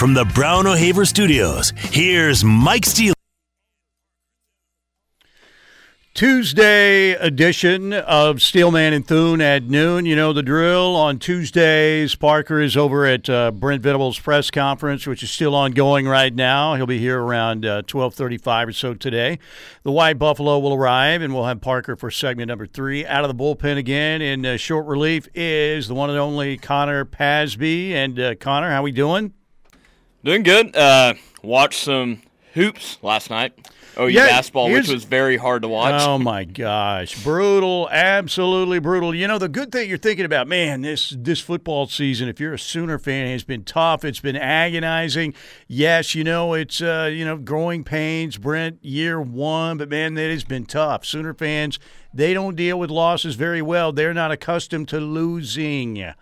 from the Brown O'Haver Studios, here's Mike Steely. Tuesday edition of Steelman and Thune at noon. You know the drill. On Tuesdays, Parker is over at uh, Brent Venables' press conference, which is still ongoing right now. He'll be here around uh, twelve thirty-five or so today. The White Buffalo will arrive, and we'll have Parker for segment number three. Out of the bullpen again in uh, short relief is the one and only Connor Pasby. And uh, Connor, how we doing? Doing good. Uh, watched some hoops last night. OU Yeah, basketball, which was very hard to watch. Oh my gosh, brutal, absolutely brutal. You know the good thing you're thinking about, man, this this football season. If you're a Sooner fan, has been tough. It's been agonizing. Yes, you know it's uh, you know growing pains. Brent, year one, but man, it has been tough. Sooner fans, they don't deal with losses very well. They're not accustomed to losing.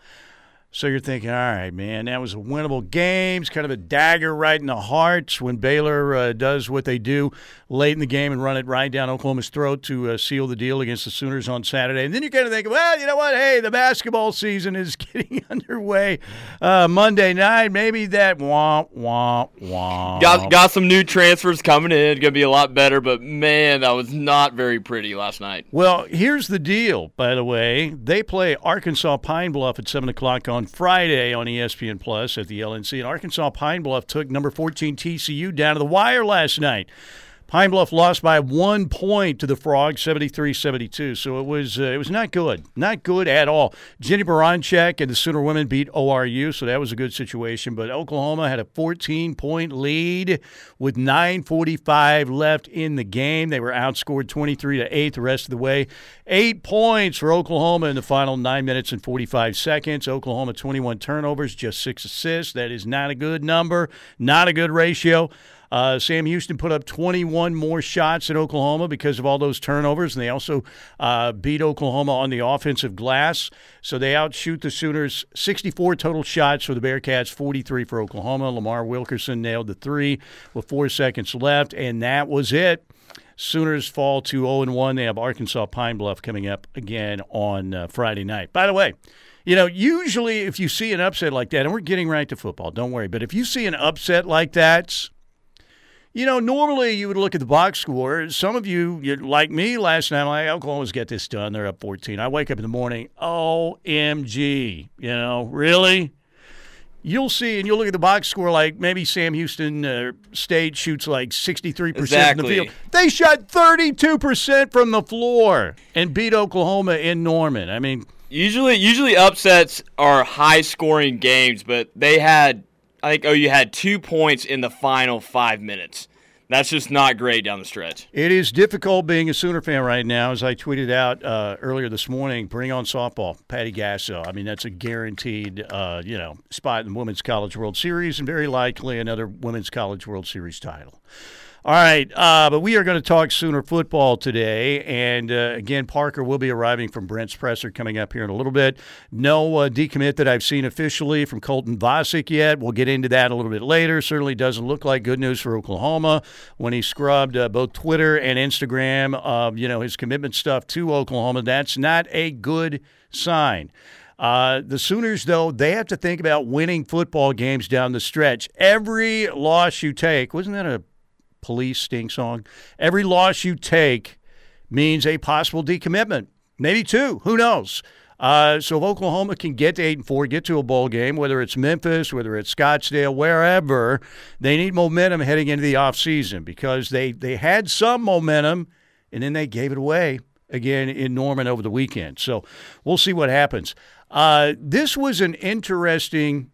So you're thinking, all right, man, that was a winnable game. It's kind of a dagger right in the heart when Baylor uh, does what they do late in the game and run it right down Oklahoma's throat to uh, seal the deal against the Sooners on Saturday. And then you kind of think, well, you know what? Hey, the basketball season is getting underway. Uh, Monday night, maybe that womp, womp, womp. Got got some new transfers coming in. Gonna be a lot better, but man, that was not very pretty last night. Well, here's the deal, by the way. They play Arkansas Pine Bluff at 7 o'clock on Friday on ESPN Plus at the LNC. And Arkansas Pine Bluff took number 14 TCU down to the wire last night. Pine Bluff lost by one point to the Frogs, 73-72. So it was uh, it was not good, not good at all. Jennie Baranczyk and the Sooner women beat ORU, so that was a good situation. But Oklahoma had a 14-point lead with 9:45 left in the game. They were outscored 23 to eight the rest of the way. Eight points for Oklahoma in the final nine minutes and 45 seconds. Oklahoma 21 turnovers, just six assists. That is not a good number, not a good ratio. Uh, Sam Houston put up 21 more shots in Oklahoma because of all those turnovers, and they also uh, beat Oklahoma on the offensive glass. So they outshoot the Sooners 64 total shots for the Bearcats, 43 for Oklahoma. Lamar Wilkerson nailed the three with four seconds left, and that was it. Sooners fall to 0 1. They have Arkansas Pine Bluff coming up again on uh, Friday night. By the way, you know, usually if you see an upset like that, and we're getting right to football, don't worry, but if you see an upset like that, you know, normally you would look at the box score. Some of you, you like me last night, like, Oklahoma's get this done. They're up 14. I wake up in the morning, OMG. You know, really? You'll see, and you'll look at the box score like maybe Sam Houston uh, State shoots like 63% from the field. They shot 32% from the floor and beat Oklahoma in Norman. I mean, Usually, usually upsets are high scoring games, but they had, I think, OU had two points in the final five minutes. That's just not great down the stretch. It is difficult being a Sooner fan right now. As I tweeted out uh, earlier this morning, bring on softball, Patty Gasso. I mean, that's a guaranteed, uh, you know, spot in the Women's College World Series and very likely another Women's College World Series title. All right, uh, but we are going to talk Sooner football today, and uh, again, Parker will be arriving from Brent's presser coming up here in a little bit. No uh, decommit that I've seen officially from Colton Vasek yet. We'll get into that a little bit later. Certainly doesn't look like good news for Oklahoma when he scrubbed uh, both Twitter and Instagram of you know his commitment stuff to Oklahoma. That's not a good sign. Uh, the Sooners, though, they have to think about winning football games down the stretch. Every loss you take, wasn't that a police sting song? Every loss you take means a possible decommitment, maybe two. Who knows? Uh, so if Oklahoma can get to eight and four, get to a bowl game, whether it's Memphis, whether it's Scottsdale, wherever, they need momentum heading into the offseason because they they had some momentum and then they gave it away again in Norman over the weekend. So we'll see what happens. Uh, this was an interesting,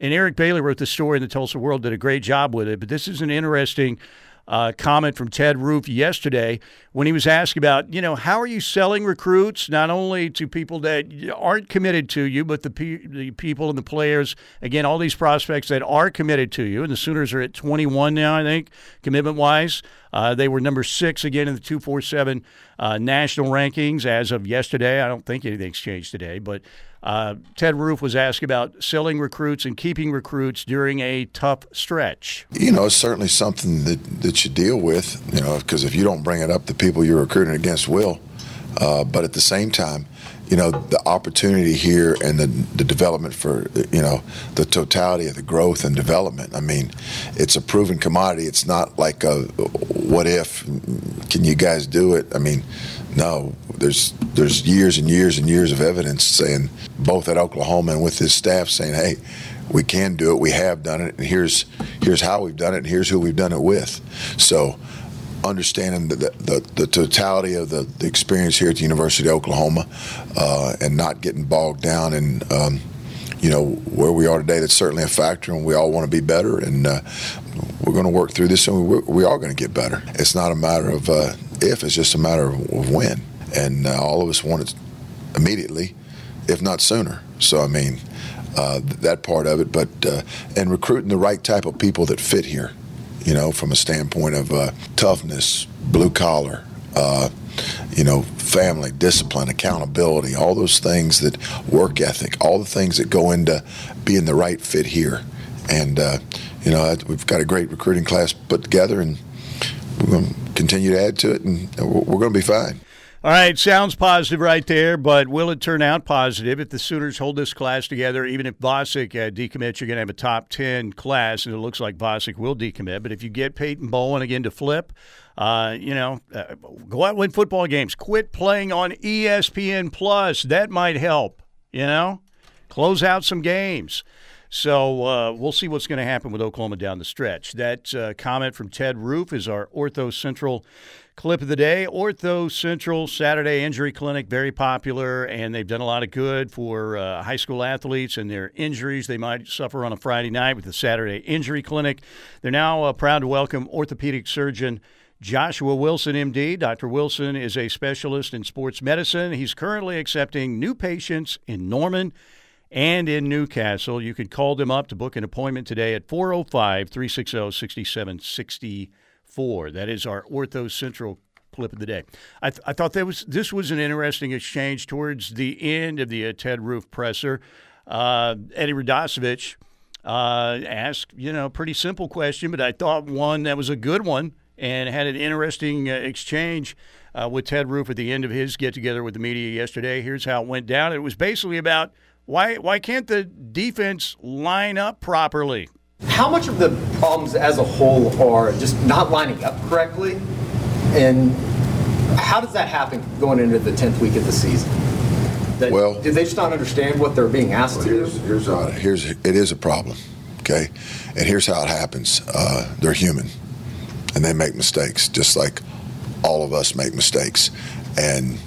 and Eric Bailey wrote the story in the Tulsa World, did a great job with it. But this is an interesting uh, comment from Ted Roof yesterday when he was asked about, you know, how are you selling recruits not only to people that aren't committed to you, but the pe- the people and the players, again, all these prospects that are committed to you. And the Sooners are at 21 now, I think, commitment wise. Uh, they were number six again in the 247 uh, national rankings as of yesterday. I don't think anything's changed today, but uh, Ted Roof was asked about selling recruits and keeping recruits during a tough stretch. You know, it's certainly something that, that you deal with, you know, because if you don't bring it up, the people you're recruiting against will. Uh, but at the same time, you know the opportunity here and the the development for you know the totality of the growth and development. I mean, it's a proven commodity. It's not like a what if can you guys do it? I mean, no. There's there's years and years and years of evidence saying both at Oklahoma and with his staff saying, hey. We can do it. We have done it, and here's here's how we've done it, and here's who we've done it with. So, understanding the, the, the totality of the, the, experience here at the University of Oklahoma uh, and not getting bogged down in, um, you know, where we are today, that's certainly a factor, and we all want to be better. And uh, we're going to work through this, and we, we are going to get better. It's not a matter of uh, if, it's just a matter of, when. And uh, all of us want it immediately, if not sooner. So, I mean, uh, that part of it, but uh, and recruiting the right type of people that fit here you know, from a standpoint of uh, toughness, blue collar, uh, you know, family, discipline, accountability, all those things that work ethic, all the things that go into being the right fit here. And, uh, you know, we've got a great recruiting class put together, and we're going to continue to add to it, and we're going to be fine. All right, sounds positive right there, but will it turn out positive if the Sooners hold this class together? Even if Vasek uh, decommits, you're going to have a top 10 class, and it looks like Vasek will decommit. But if you get Peyton Bowen again to flip, uh, you know, uh, go out and win football games. Quit playing on ESPN Plus. That might help, you know? Close out some games. So uh, we'll see what's going to happen with Oklahoma down the stretch. That uh, comment from Ted Roof is our Ortho Central Clip of the day Ortho Central Saturday Injury Clinic, very popular, and they've done a lot of good for uh, high school athletes and their injuries they might suffer on a Friday night with the Saturday Injury Clinic. They're now uh, proud to welcome orthopedic surgeon. Joshua Wilson, MD. Dr. Wilson is a specialist in sports medicine. He's currently accepting new patients in Norman and in Newcastle. You can call them up to book an appointment today at 405 360 6760 four. That is our Ortho Central clip of the day. I, th- I thought that was this was an interesting exchange towards the end of the uh, Ted Roof presser. Uh, Eddie Radosevich uh, asked, you know, pretty simple question, but I thought one that was a good one and had an interesting uh, exchange uh, with Ted Roof at the end of his get together with the media yesterday. Here's how it went down. It was basically about why why can't the defense line up properly? How much of the problems as a whole are just not lining up correctly? And how does that happen going into the 10th week of the season? That, well, do they just not understand what they're being asked well, here's, to do? Here's, uh, here's, it is a problem, okay? And here's how it happens uh, they're human, and they make mistakes, just like all of us make mistakes. And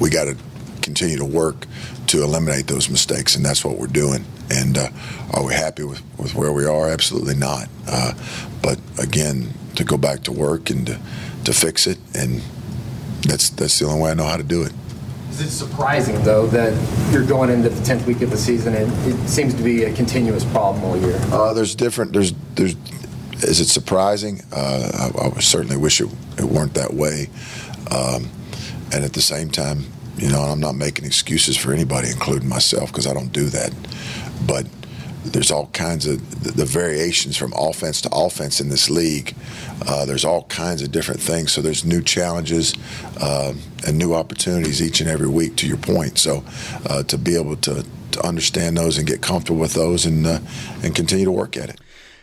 we got to continue to work to eliminate those mistakes, and that's what we're doing. And uh, are we happy with, with where we are? Absolutely not. Uh, but again, to go back to work and to, to fix it, and that's that's the only way I know how to do it. Is it surprising though that you're going into the tenth week of the season and it seems to be a continuous problem all year? Uh, there's different. There's there's. Is it surprising? Uh, I, I, certainly wish it, it weren't that way. Um, and at the same time, you know, I'm not making excuses for anybody, including myself, because I don't do that but there's all kinds of the variations from offense to offense in this league. Uh, there's all kinds of different things. So there's new challenges uh, and new opportunities each and every week. To your point, so uh, to be able to, to understand those and get comfortable with those and uh, and continue to work at it.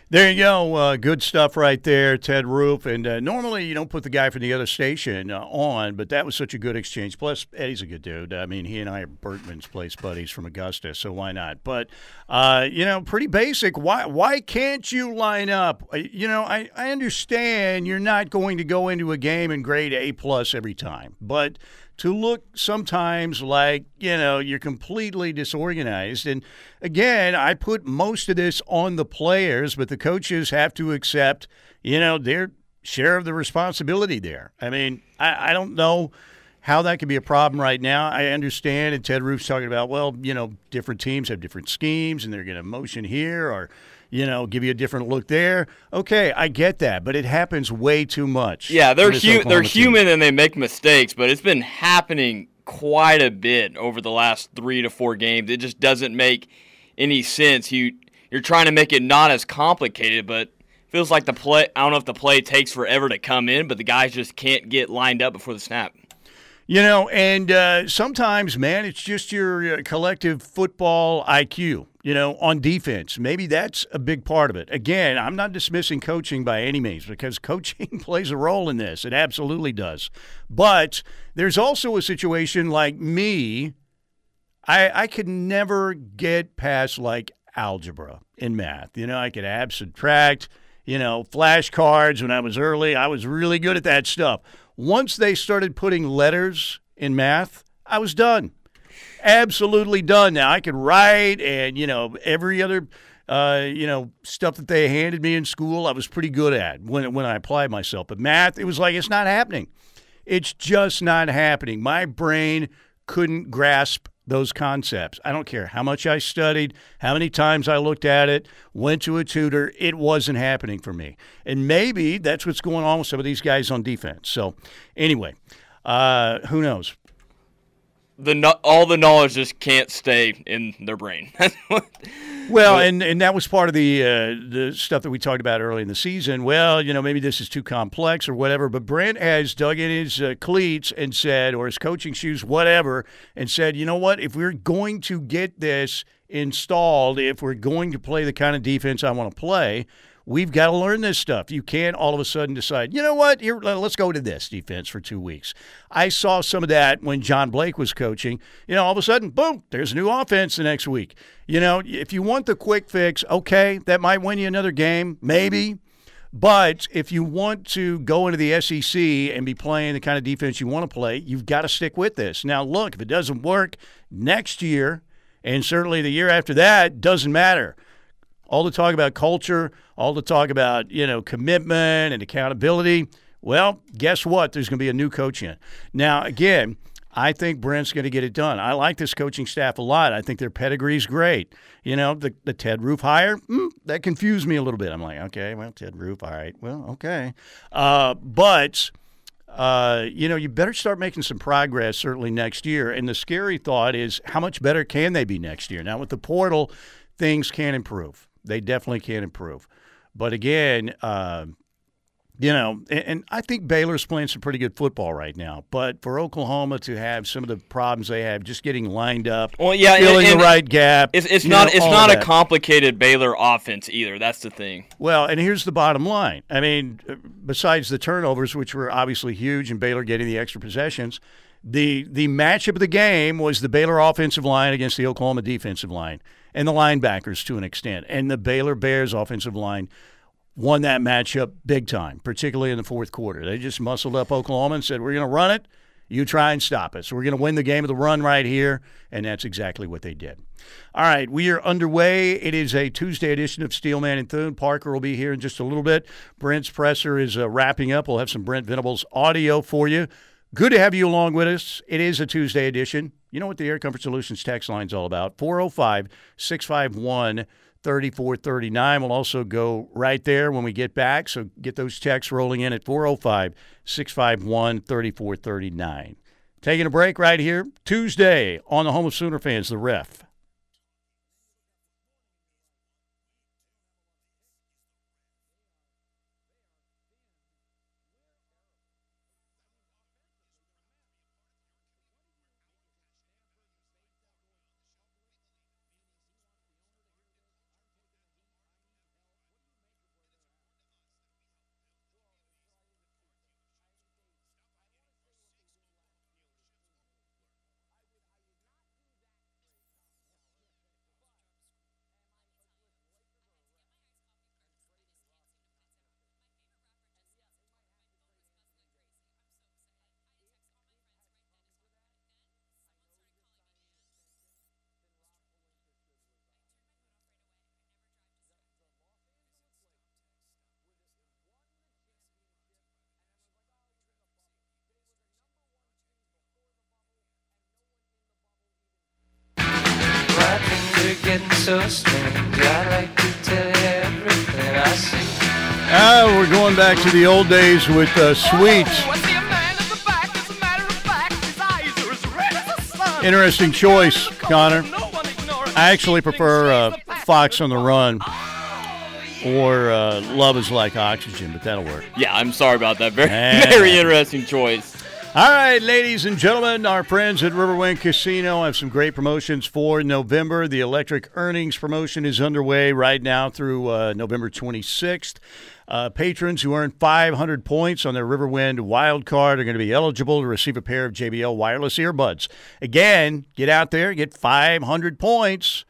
There you go. Uh, good stuff right there, Ted Roof. And uh, normally you don't put the guy from the other station uh, on, but that was such a good exchange. Plus, Eddie's a good dude. I mean, he and I are Berckmans place buddies from Augusta, so why not? But, uh, you know, pretty basic. Why why can't you line up? Uh, you know, I, I understand you're not going to go into a game and grade A plus every time, but – to look sometimes like, you know, you're completely disorganized. And again, I put most of this on the players, but the coaches have to accept, you know, their share of the responsibility there. I mean, I, I don't know how that could be a problem right now. I understand, and Ted Roof's talking about, well, you know, different teams have different schemes and they're going to motion here or – you know, give you a different look there. Okay, I get that, but it happens way too much. Yeah, they're hu- they're human team. and they make mistakes, but it's been happening quite a bit over the last 3 to 4 games. It just doesn't make any sense. You you're trying to make it not as complicated, but feels like the play I don't know if the play takes forever to come in, but the guys just can't get lined up before the snap. You know, and uh, sometimes, man, it's just your uh, collective football IQ, you know, on defense. Maybe that's a big part of it. Again, I'm not dismissing coaching by any means because coaching plays a role in this. It absolutely does. But there's also a situation like me, I, I could never get past like algebra in math. You know, I could add, subtract, you know, flashcards when I was early. I was really good at that stuff. Once they started putting letters in math, I was done. Absolutely done. Now I could write and, you know, every other uh, you know, stuff that they handed me in school, I was pretty good at when when I applied myself. But math, it was like it's not happening. It's just not happening. My brain couldn't grasp those concepts. I don't care how much I studied, how many times I looked at it, went to a tutor, it wasn't happening for me. And maybe that's what's going on with some of these guys on defense. So, anyway, uh, who knows? The all the knowledge just can't stay in their brain. Well, and, and that was part of the uh, the stuff that we talked about early in the season. Well, you know, maybe this is too complex or whatever. But Brent has dug in his uh, cleats and said, or his coaching shoes, whatever, and said, you know what? If we're going to get this installed, if we're going to play the kind of defense I want to play, we've got to learn this stuff. You can't all of a sudden decide, you know what, here, let's go to this defense for two weeks. I saw some of that when John Blake was coaching. You know, all of a sudden, boom, there's a new offense the next week. You know, if you want the quick fix, okay, that might win you another game, maybe. Mm-hmm. But if you want to go into the SEC and be playing the kind of defense you want to play, you've got to stick with this. Now, look, if it doesn't work next year, and certainly the year after that, doesn't matter all the talk about culture, all the talk about, you know, commitment and accountability. Well, guess what? There's going to be a new coach in. Now, again, I think Brent's going to get it done. I like this coaching staff a lot. I think their pedigree is great. You know, the, the Ted Roof hire, mm, that confused me a little bit. I'm like, okay, well, Ted Roof, all right, well, okay. Uh, but, uh, you know, you better start making some progress certainly next year. And the scary thought is how much better can they be next year? Now, with the portal, things can improve. They definitely can improve. But again, uh, you know, and, and, I think Baylor's playing some pretty good football right now. But for Oklahoma to have some of the problems they have, just getting lined up, well, yeah, filling and, the right gap, it's, it's not know, it's not a complicated Baylor offense either. That's the thing. Well, and here's the bottom line. I mean, uh, besides the turnovers, which were obviously huge, and Baylor getting the extra possessions, the the matchup of the game was the Baylor offensive line against the Oklahoma defensive line and the linebackers to an extent. And the Baylor Bears offensive line won that matchup big time, particularly in the fourth quarter. They just muscled up Oklahoma and said, We're going to run it. You try and stop us. We're going to win the game of the run right here. And that's exactly what they did. All right, we are underway. It is a Tuesday edition of Steelman and Thune. Parker will be here in just a little bit. Brent's presser is uh, wrapping up. We'll have some Brent Venables audio for you. Good to have you along with us. It is a Tuesday edition. You know what the Air Comfort Solutions text line is all about 405 651 3439. We'll also go right there when we get back. So get those texts rolling in at 405 651 3439. Taking a break right here. Tuesday on the home of Sooner fans, the ref. Getting so strange. I like to tell everything I see. Ah, we're going back to the old days with uh, Sweets. Interesting choice, Connor. I actually prefer uh, Fox on the Run or uh, Love is Like Oxygen, but that'll work. Yeah, I'm sorry about that. Very, very interesting choice. All right, ladies and gentlemen, our friends at Riverwind Casino have some great promotions for November. The electric earnings promotion is underway right now through uh, November 26th. Uh, patrons who earn 500 points on their Riverwind wild card are going to be eligible to receive a pair of JBL wireless earbuds. Again, get out there, get 500 points.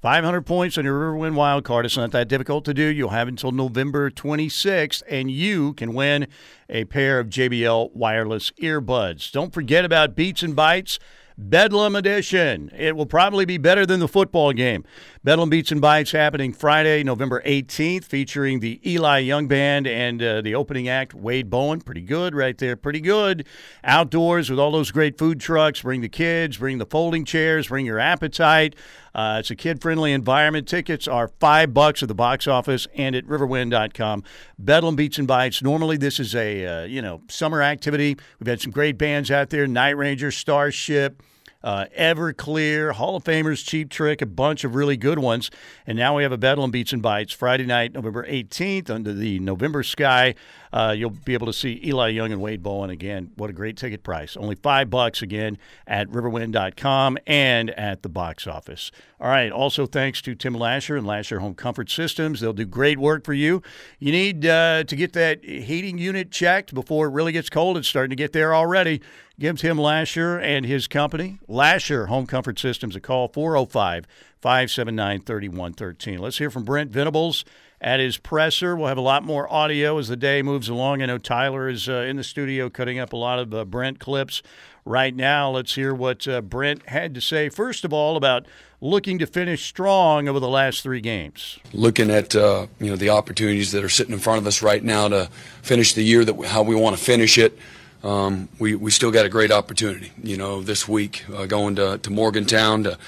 500 points on your Riverwind wild card. It's not that difficult to do. You'll have until November 26th, and you can win a pair of JBL wireless earbuds. Don't forget about Beats and Bites. Bedlam edition. It will probably be better than the football game. Bedlam Beats and Bites happening Friday, November 18th, featuring the Eli Young Band and uh, the opening act, Wade Bowen. Pretty good right there. Pretty good. Outdoors with all those great food trucks. Bring the kids, bring the folding chairs, bring your appetite. Uh, it's a kid friendly environment. Tickets are five bucks at the box office and at riverwind.com. Bedlam Beats and Bites. Normally, this is a uh, you know summer activity. We've had some great bands out there Night Ranger, Starship uh, Everclear, Hall of Famers, Cheap Trick, a bunch of really good ones. And now we have a Bedlam Beats and Bites Friday night, November 18th, under the November sky. Uh, you'll be able to see Eli Young and Wade Bowen again. What a great ticket price. Only five bucks again at riverwind.com and at the box office. All right. Also, thanks to Tim Lasher and Lasher Home Comfort Systems. They'll do great work for you. You need uh, to get that heating unit checked before it really gets cold. It's starting to get there already. Give Tim Lasher and his company, Lasher Home Comfort Systems, a call 405 579 3113. Let's hear from Brent Venables at his presser. We'll have a lot more audio as the day moves along. I know Tyler is uh, in the studio cutting up a lot of uh, Brent clips right now. Let's hear what uh, Brent had to say, first of all, about looking to finish strong over the last three games. Looking at uh, you know the opportunities that are sitting in front of us right now to finish the year, that how we want to finish it. Um, we, we still got a great opportunity, you know, this week uh, going to, to Morgantown to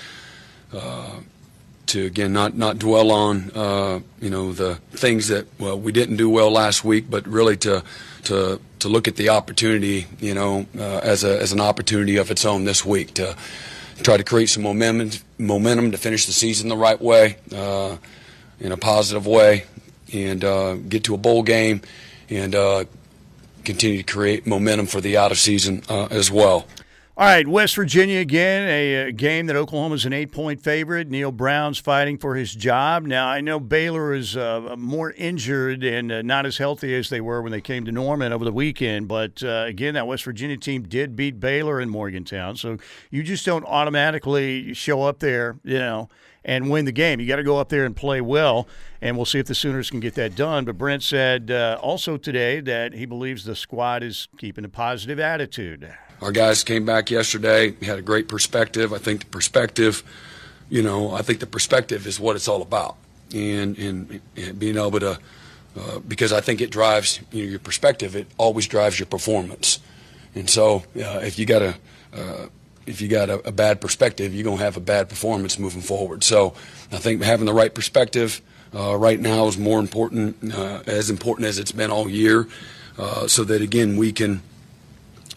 uh, to again not not dwell on uh, you know the things that well we didn't do well last week, but really to to to look at the opportunity you know uh, as a as an opportunity of its own this week to try to create some momentum momentum to finish the season the right way uh, in a positive way and uh, get to a bowl game and continue to create momentum for the out of season uh, as well. All right, West Virginia again, a, a game that Oklahoma's an eight point favorite. Neal Brown's fighting for his job. Now, I know Baylor is uh, more injured and uh, not as healthy as they were when they came to Norman over the weekend, but uh, again, that West Virginia team did beat Baylor in Morgantown. So you just don't automatically show up there, you know, and win the game. You got to go up there and play well, and we'll see if the Sooners can get that done. But Brent said uh, also today that he believes the squad is keeping a positive attitude. Our guys came back yesterday, had a great perspective. I think the perspective, you know, I think the perspective is what it's all about, and and, and being able to, uh, because I think it drives you know, your perspective. It always drives your performance, and so uh, if you got a uh, if you got a, a, bad perspective, you're gonna have a bad performance moving forward. So I think having the right perspective uh, right now is more important, uh, as important as it's been all year, uh, so that again we can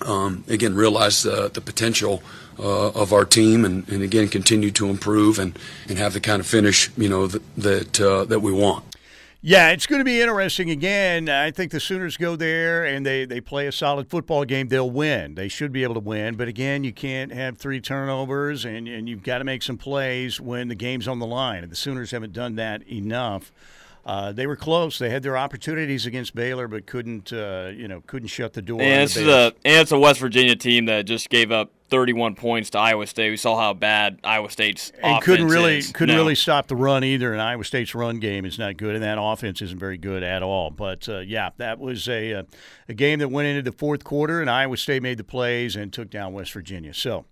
um, again realize the, the potential uh, of our team and, and, again continue to improve and, and have the kind of finish you know that that, uh, that we want. Yeah, it's going to be interesting again. I think the Sooners go there and they, they play a solid football game. They'll win. They should be able to win. But again, you can't have three turnovers and, and you've got to make some plays when the game's on the line. And the Sooners haven't done that enough. Uh, they were close. They had their opportunities against Baylor, but couldn't, uh, you know, couldn't shut the door. And it's, a, and it's a West Virginia team that just gave up 31 points to Iowa State. We saw how bad Iowa State's and couldn't really is. couldn't no. really stop the run either. And Iowa State's run game is not good, and that offense isn't very good at all. But uh, yeah, that was a uh, a game that went into the fourth quarter, and Iowa State made the plays and took down West Virginia. So.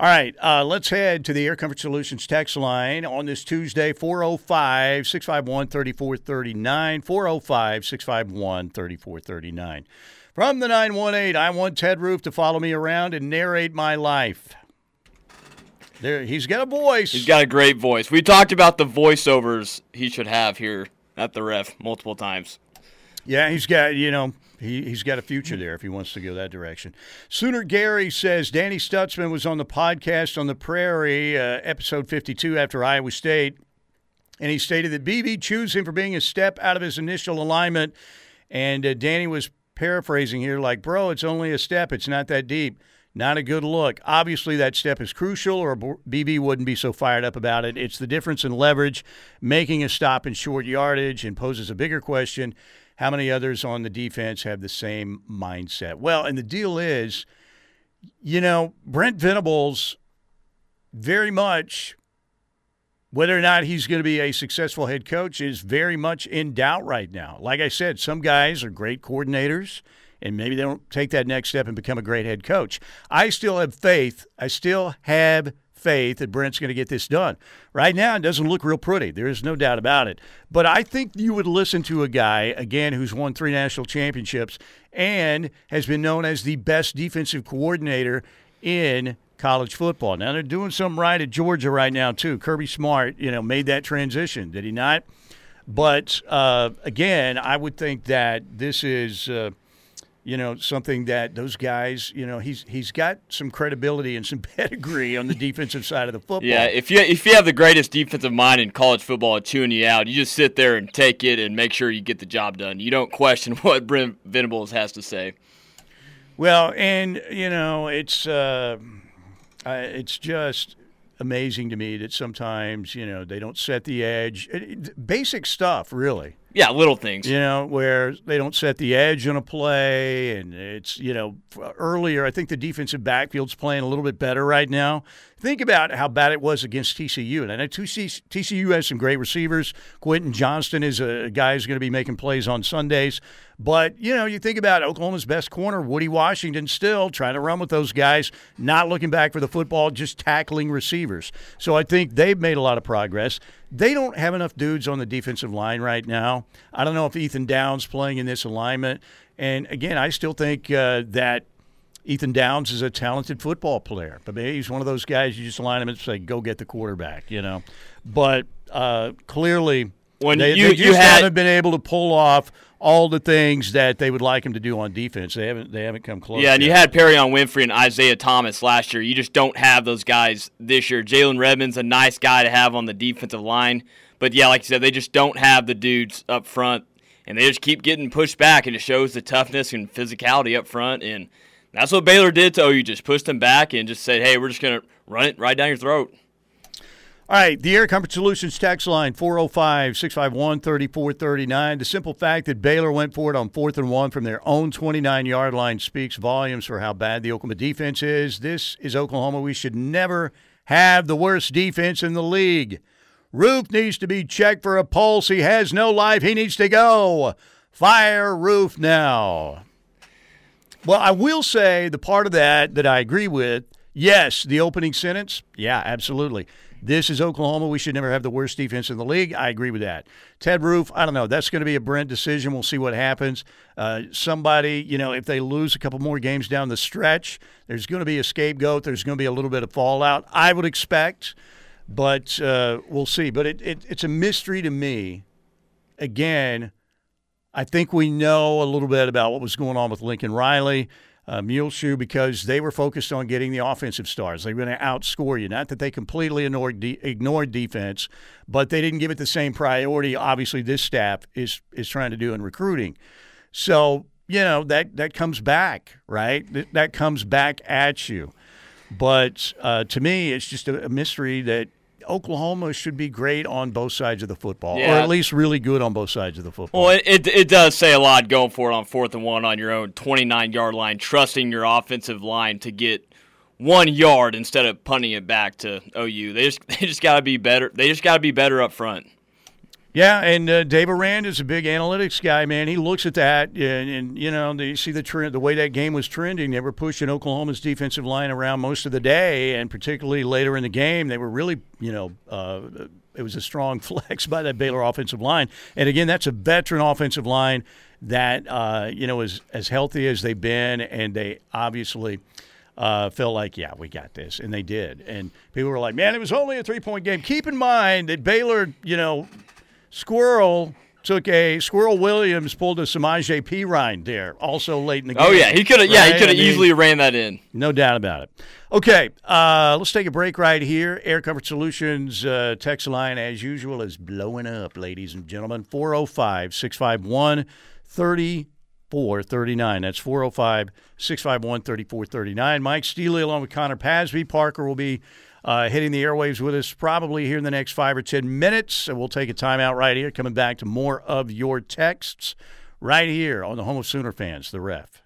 All right, uh, let's head to the Air Comfort Solutions text line on this Tuesday, 405 651 3439. 405 651 3439. From the 918, I want Ted Roof to follow me around and narrate my life. There, he's got a voice. He's got a great voice. We talked about the voiceovers he should have here at the ref multiple times. Yeah, he's got, you know, he, he's got a future there if he wants to go that direction. Sooner Gary says Danny Stutsman was on the podcast on the Prairie, uh, episode 52 after Iowa State, and he stated that BB chose him for being a step out of his initial alignment, and uh, Danny was paraphrasing here, like, bro, it's only a step. It's not that deep. Not a good look. Obviously, that step is crucial, or BB wouldn't be so fired up about it. It's the difference in leverage, making a stop in short yardage, and poses a bigger question how many others on the defense have the same mindset? Well, and the deal is, you know, Brent Venables very much whether or not he's going to be a successful head coach is very much in doubt right now. Like I said, some guys are great coordinators and maybe they don't take that next step and become a great head coach. I still have faith. I still have faith that Brent's going to get this done. Right now, it doesn't look real pretty. There is no doubt about it. But I think you would listen to a guy, again, who's won three national championships and has been known as the best defensive coordinator in college football. Now they're doing something right at Georgia right now too. Kirby Smart, you know, made that transition, did he not? But uh, again, I would think that this is. Uh, you know something that those guys you know he's he's got some credibility and some pedigree on the defensive side of the football yeah if you if you have the greatest defensive mind in college football chewing you out you just sit there and take it and make sure you get the job done you don't question what Brent Venables has to say well and you know it's uh uh, it's just amazing to me that sometimes you know they don't set the edge. Basic stuff, really. Yeah, little things. You know, where they don't set the edge on a play, and it's you know earlier. I think the defensive backfield's playing a little bit better right now. Think about how bad it was against TCU, and I know TCU has some great receivers. Quentin Johnston is a guy who's going to be making plays on Sundays. But, you know, you think about Oklahoma's best corner, Woody Washington, still trying to run with those guys, not looking back for the football, just tackling receivers. So I think they've made a lot of progress. They don't have enough dudes on the defensive line right now. I don't know if Ethan Downs playing in this alignment. And again, I still think uh, that Ethan Downs is a talented football player, but maybe he's one of those guys you just line him and say, "Go get the quarterback," you know. But uh, clearly, when they, you, they you had, haven't been able to pull off all the things that they would like him to do on defense. They haven't they haven't come close. Yeah, and yet. you had Perry on Winfrey and Isaiah Thomas last year. You just don't have those guys this year. Jalen Redmond's a nice guy to have on the defensive line, but yeah, like you said, they just don't have the dudes up front, and they just keep getting pushed back, and it shows the toughness and physicality up front, and that's what Baylor did to OU. Just pushed them back and just said, "Hey, we're just gonna run it right down your throat." All right, the Air Comfort Solutions text line 405 651 3439. The simple fact that Baylor went for it on fourth and one from their own 29 yard line speaks volumes for how bad the Oklahoma defense is. This is Oklahoma. We should never have the worst defense in the league. Roof needs to be checked for a pulse. He has no life. He needs to go. Fire Roof now. Well, I will say the part of that that I agree with yes, the opening sentence. Yeah, absolutely. This is Oklahoma. We should never have the worst defense in the league. I agree with that. Ted Roof, I don't know. That's going to be a Brent decision. We'll see what happens. Uh, somebody, you know, if they lose a couple more games down the stretch, there's going to be a scapegoat. There's going to be a little bit of fallout, I would expect, but uh, we'll see. But it, it, it's a mystery to me. Again, I think we know a little bit about what was going on with Lincoln Riley uh, Muleshoe because they were focused on getting the offensive stars. They were going to outscore you. Not that they completely ignored, de- ignored defense, but they didn't give it the same priority. Obviously, this staff is is trying to do in recruiting. So you know that that comes back, right? That, that comes back at you. But uh, to me, it's just a, a mystery that Oklahoma should be great on both sides of the football, yeah. or at least really good on both sides of the football. Well, it, it does say a lot going for it on fourth and one on your own 29 yard line, trusting your offensive line to get one yard instead of punting it back to OU. They just they just got to be better. They just got to be better up front. Yeah, and uh, Dave Aranda is a big analytics guy, man. He looks at that, and, and you know, you see the trend, the way that game was trending. They were pushing Oklahoma's defensive line around most of the day, and particularly later in the game, they were really, you know, uh, it was a strong flex by that Baylor offensive line. And again, that's a veteran offensive line that uh, you know is as healthy as they've been, and they obviously. Uh, felt like, yeah, we got this, and they did. And people were like, man, it was only a three-point game. Keep in mind that Baylor, you know, Squirrel took a Squirrel Williams pulled a Samaje Perine there, also late in the game. Oh yeah, he could have. Right? Yeah, he could have easily mean, ran that in. No doubt about it. Okay, uh, let's take a break right here. Air Comfort Solutions uh, text line, as usual, is blowing up, ladies and gentlemen. 405 651 3439. That's 405 651 3439. Mike Steely, along with Connor Pasby. Parker will be uh, hitting the airwaves with us probably here in the next five or 10 minutes. And we'll take a timeout right here, coming back to more of your texts right here on the home of Sooner fans, the ref.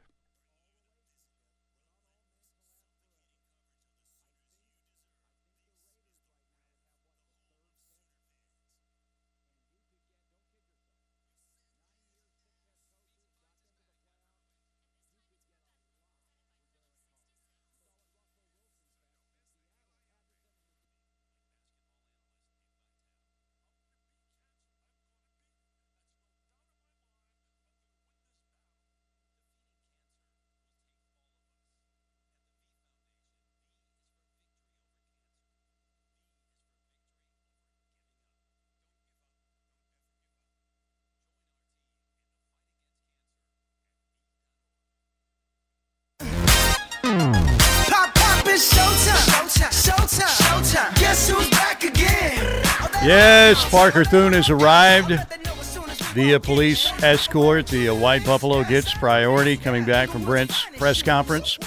Yes, Parker Thune has arrived via police escort. The uh, White Buffalo gets priority coming back from Brent's press conference.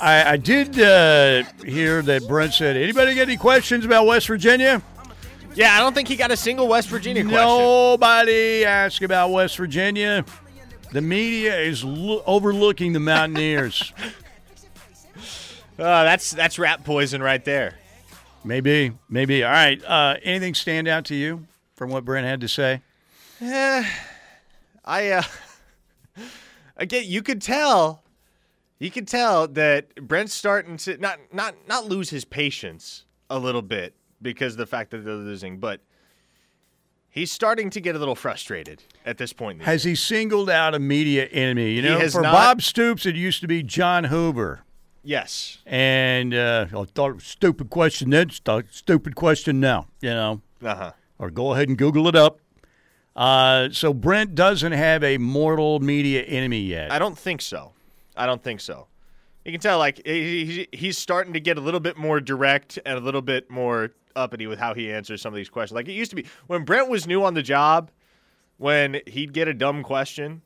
I, I did uh, hear that Brent said, anybody got any questions about West Virginia? Yeah, I don't think he got a single West Virginia question. Nobody asked about West Virginia. The media is lo- overlooking the Mountaineers. uh, that's that's rat poison right there. Maybe, maybe. All right. Uh, anything stand out to you from what Brent had to say? Eh, I, uh, again, you could tell, you could tell that Brent's starting to not not not lose his patience a little bit because of the fact that they're losing, but he's starting to get a little frustrated at this point. Has year. he singled out a media enemy? You know, for not, Bob Stoops, it used to be John Hoover. Yes. And uh, I thought it was stupid question then, stupid question now. You know. Uh huh. Or go ahead and Google it up. Uh, so Brent doesn't have a mortal media enemy yet. I don't think so. I don't think so. You can tell, like he, he's starting to get a little bit more direct and a little bit more uppity with how he answers some of these questions. Like it used to be when Brent was new on the job, when he'd get a dumb question,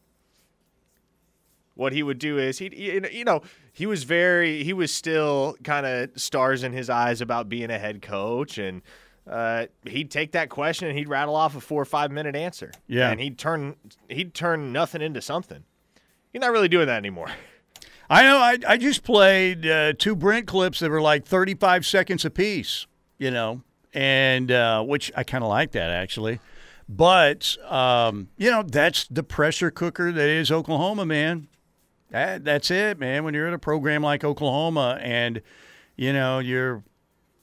what he would do is he you know he was very he was still kind of stars in his eyes about being a head coach and uh, he'd take that question and he'd rattle off a four or five minute answer. Yeah. And he'd turn he'd turn nothing into something. He's not really doing that anymore. I know i, I just played uh, two brent clips that were like 35 seconds apiece you know and uh, which i kind of like that actually. But um, you know that's the pressure cooker that is oklahoma man that, that's it, man. When you're in a program like Oklahoma and, you know, you're,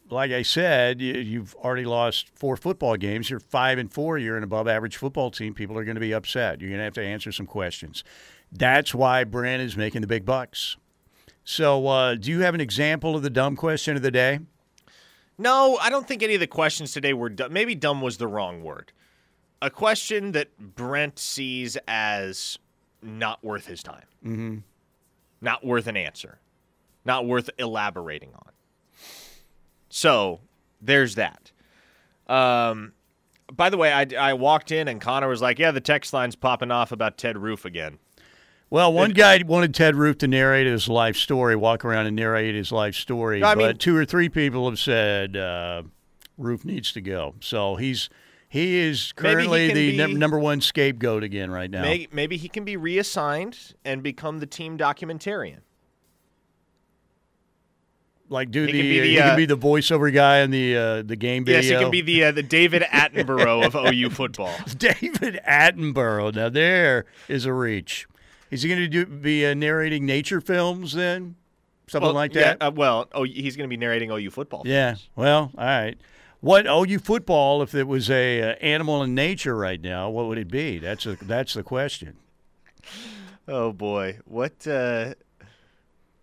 like I said, you, have already lost four football games. You're five and four. You're an above average football team. People are going to be upset. You're going to have to answer some questions. That's why Brent is making the big bucks. So, uh, do you have an example of the dumb question of the day? No, I don't think any of the questions today were dumb. Maybe dumb was the wrong word. A question that Brent sees as not worth his time. Mm-hmm. Not worth an answer. Not worth elaborating on. So there's that. Um, by the way, I, I walked in and Connor was like, "Yeah, the text line's popping off about Ted Roof again." Well, one guy wanted Ted Roof to narrate his life story, walk around and narrate his life story. No, I mean, but two or three people have said uh, Roof needs to go. So he's he is currently he the be, number one scapegoat again right now. Maybe, maybe he can be reassigned and become the team documentarian. Like do he the, can be the, he uh, can be the voiceover guy in the uh, the game video. Yes, he can be the uh, the David Attenborough of OU football. David Attenborough. Now there is a reach. Is he going to be uh, narrating nature films then? Something well, like that. Yeah, uh, well, oh, he's going to be narrating OU football. Films. Yeah. Well, all right. What OU football? If it was a uh, animal in nature right now, what would it be? That's a that's the question. Oh boy, what uh,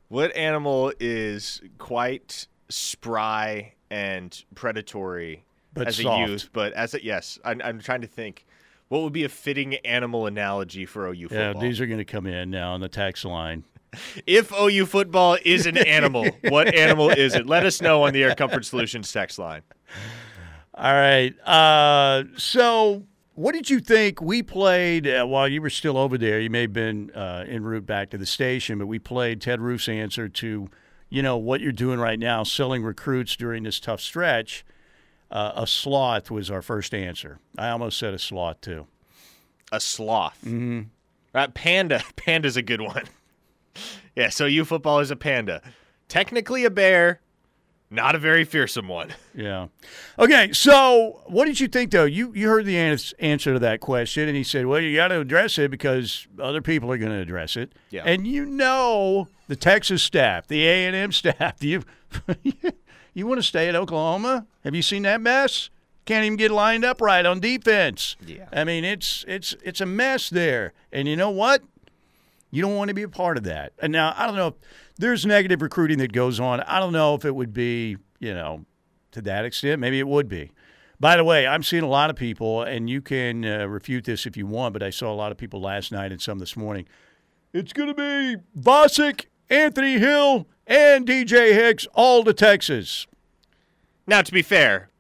what animal is quite spry and predatory but as soft. a youth, but as a yes, I'm, I'm trying to think. What would be a fitting animal analogy for OU football? Yeah, these are going to come in now on the tax line. If OU football is an animal, what animal is it? Let us know on the Air Comfort Solutions text line. All right. Uh, so what did you think? We played uh, while you were still over there. You may have been uh, en route back to the station, but we played Ted Roof's answer to, you know, what you're doing right now, selling recruits during this tough stretch. Uh, a sloth was our first answer. I almost said a sloth too. A sloth. Mm-hmm. Right, panda. Panda's a good one. yeah. So you football is a panda. Technically a bear, not a very fearsome one. Yeah. Okay. So, what did you think, though? You you heard the answer to that question, and he said, "Well, you got to address it because other people are going to address it." Yeah. And you know the Texas staff, the A and M staff. Do you you want to stay at Oklahoma? Have you seen that mess? Can't even get lined up right on defense. Yeah. I mean, it's it's it's a mess there. And you know what? You don't want to be a part of that. And now I don't know. If, there's negative recruiting that goes on. I don't know if it would be, you know, to that extent. Maybe it would be. By the way, I'm seeing a lot of people, and you can uh, refute this if you want, but I saw a lot of people last night and some this morning. It's going to be Vasek, Anthony Hill, and DJ Hicks all to Texas. Now, to be fair,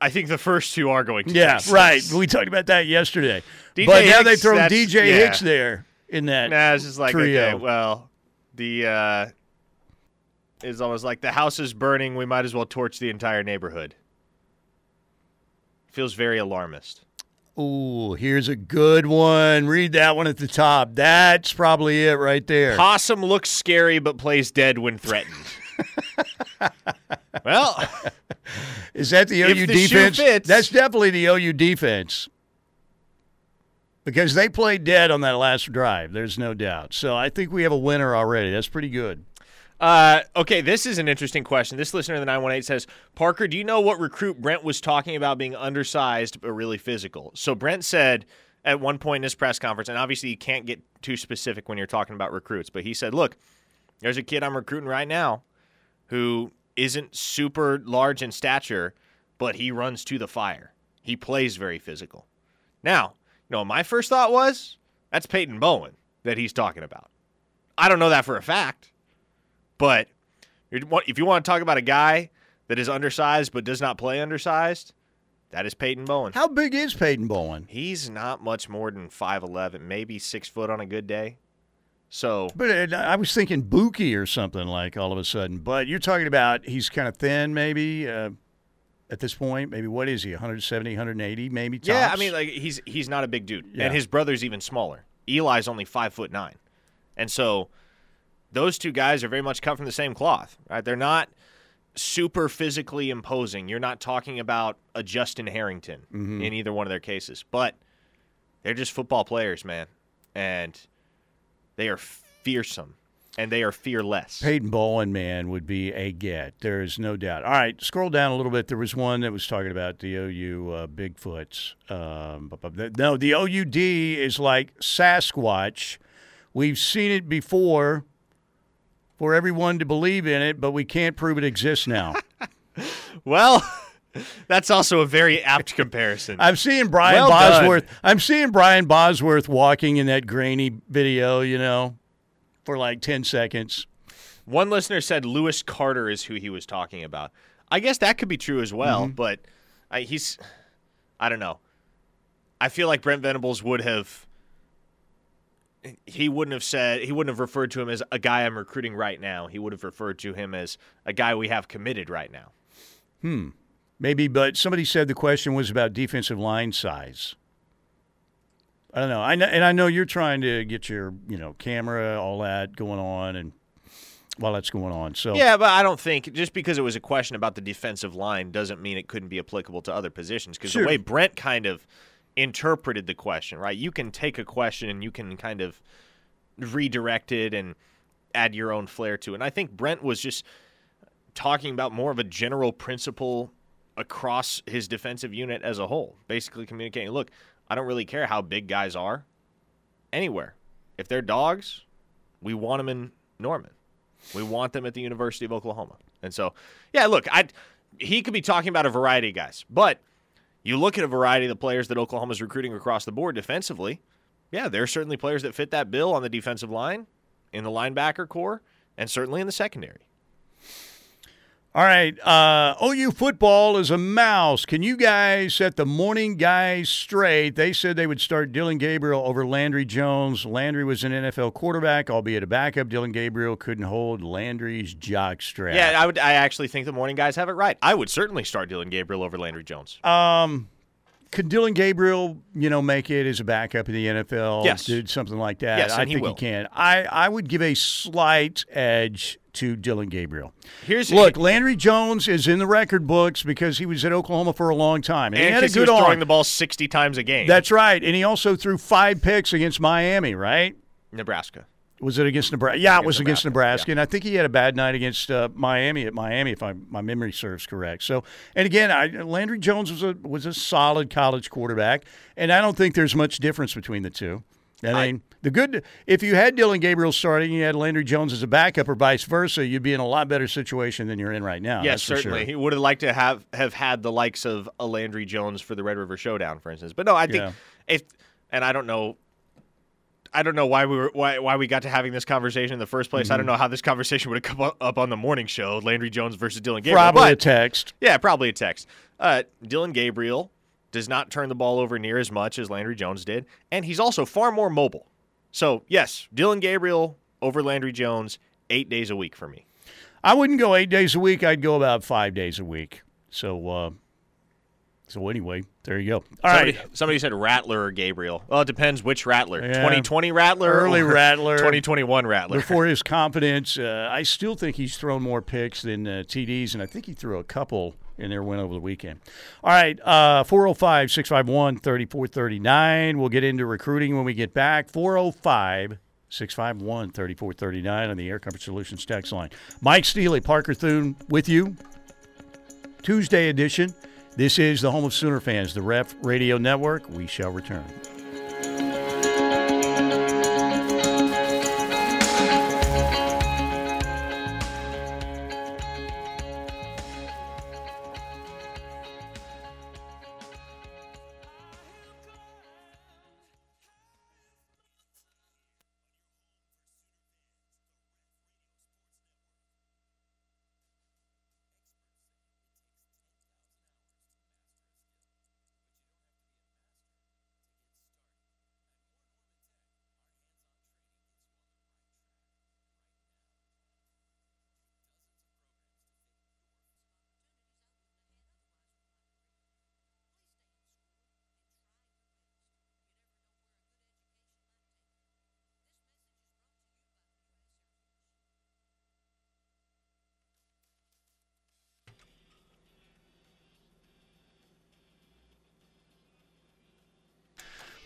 I think the first two are going to yeah, Texas. right. We talked about that yesterday. DJ but now they throw DJ yeah. Hicks there in that Nah, it's just like trio. okay, well, the uh, is almost like the house is burning. We might as well torch the entire neighborhood. Feels very alarmist. Ooh, here's a good one. Read that one at the top. That's probably it right there. Possum looks scary but plays dead when threatened. well, Is that the OU the defense? That's definitely the OU defense. Because they played dead on that last drive. There's no doubt. So I think we have a winner already. That's pretty good. uh, okay, this is an interesting question. This listener in the 918 says, Parker, do you know what recruit Brent was talking about being undersized but really physical? So Brent said at one point in his press conference, and obviously you can't get too specific when you're talking about recruits, but he said, look, there's a kid I'm recruiting right now who isn't super large in stature, but he runs to the fire. He plays very physical. Now, you know, my first thought was that's Peyton Bowen that he's talking about. I don't know that for a fact, but if you want to talk about a guy that is undersized but does not play undersized, that is Peyton Bowen. How big is Peyton Bowen? He's not much more than 5'11, maybe six foot on a good day. So But uh, I was thinking Buki or something like all of a sudden. But you're talking about he's kind of thin, maybe uh, at this point. Maybe what is he? 170, 180, maybe. Tops? Yeah, I mean, like he's he's not a big dude, Yeah. and his brother's even smaller. Eli's only five foot nine, and so those two guys are very much cut from the same cloth. Right? They're not super physically imposing. You're not talking about a Justin Harrington Mm-hmm. in either one of their cases, but they're just football players, man, and they are fearsome and they are fearless. Peyton Bowen, man, would be a get. There is no doubt. All right, scroll down a little bit. There was one that was talking about the OU uh, Bigfoots. Um, no, the OUD is like Sasquatch. We've seen it before for everyone to believe in it, but we can't prove it exists now. Well, that's also a very apt comparison. I'm seeing Brian Well done. Bosworth. I'm seeing Brian Bosworth walking in that grainy video, you know, for like 10 seconds. One listener said Lewis Carter is who he was talking about. I guess that could be true as well, but I, he's, I don't know. I feel like Brent Venables would have, he wouldn't have said, he wouldn't have referred to him as a guy I'm recruiting right now. He would have referred to him as a guy we have committed right now. Hmm. Maybe, but somebody said the question was about defensive line size. I don't know. I know, and I know you're trying to get your, you know, camera, all that going on, and while that's going on. So Yeah, but I don't think just because it was a question about the defensive line doesn't mean it couldn't be applicable to other positions. Because Sure. the way Brent kind of interpreted the question, right? You can take a question and you can kind of redirect it and add your own flair to it. And I think Brent was just talking about more of a general principle across his defensive unit as a whole, basically communicating, look, I don't really care how big guys are anywhere. If they're dogs, we want them in Norman. We want them at the University of Oklahoma. And so, yeah, look, I he could be talking about a variety of guys, but you look at a variety of the players that Oklahoma's recruiting across the board defensively. Yeah, there are certainly players that fit that bill on the defensive line, in the linebacker corps, and certainly in the secondary. All right. Uh, OU football is a mouse. Can you guys set the morning guys straight? They said they would start Dillon Gabriel over Landry Jones. Landry was an NFL quarterback, albeit a backup. Dillon Gabriel couldn't hold Landry's jock strap. Yeah, I would. I actually think the morning guys have it right. I would certainly start Dillon Gabriel over Landry Jones. Um, could Dillon Gabriel, you know, make it as a backup in the NFL? Yes. Did something like that? Yes, I and he think will. can. I, I would give a slight edge to Dillon Gabriel. Here's Look, Landry Jones is in the record books because he was at Oklahoma for a long time. And, he had a because he good was arm. throwing the ball sixty times a game. That's right. And he also threw five picks against Miami, right? Nebraska. Was it against Nebraska? Yeah, it was against Nebraska, Nebraska, and I think he had a bad night against uh, Miami at Miami, if I, my memory serves correct. So, and again, I, Landry Jones was a was a solid college quarterback, and I don't think there's much difference between the two. I I- mean, the good if you had Dillon Gabriel starting, and you had Landry Jones as a backup, or vice versa, you'd be in a lot better situation than you're in right now. yes, certainly. sure. He would have liked to have have had the likes of a Landry Jones for the Red River Showdown, for instance. But no, I think Yeah. if and I don't know. I don't know why we were why, why we got to having this conversation in the first place. Mm-hmm. I don't know how this conversation would have come up on the morning show, Landry Jones versus Dillon Gabriel. Probably but- a text. Yeah, probably a text. Uh, Dillon Gabriel does not turn the ball over near as much as Landry Jones did, and he's also far more mobile. So, yes, Dillon Gabriel over Landry Jones, eight days a week for me. I wouldn't go eight days a week. I'd go about five days a week. So, uh, so anyway, there you go. All right. somebody, somebody said Rattler or Gabriel. Well, it depends which Rattler. Yeah. 2020 Rattler, Early Rattler. 2021 Rattler. Before his confidence, uh, I still think he's thrown more picks than uh, TDs, and I think he threw a couple in their win over the weekend. All right, uh, 405 651 3439. We'll get into recruiting when we get back. 405 651 3439 on the Air Comfort Solutions text line. Mike Steely, Parker Thune with you. Tuesday edition. This is the home of Sooner fans, the Ref Radio Network. We shall return.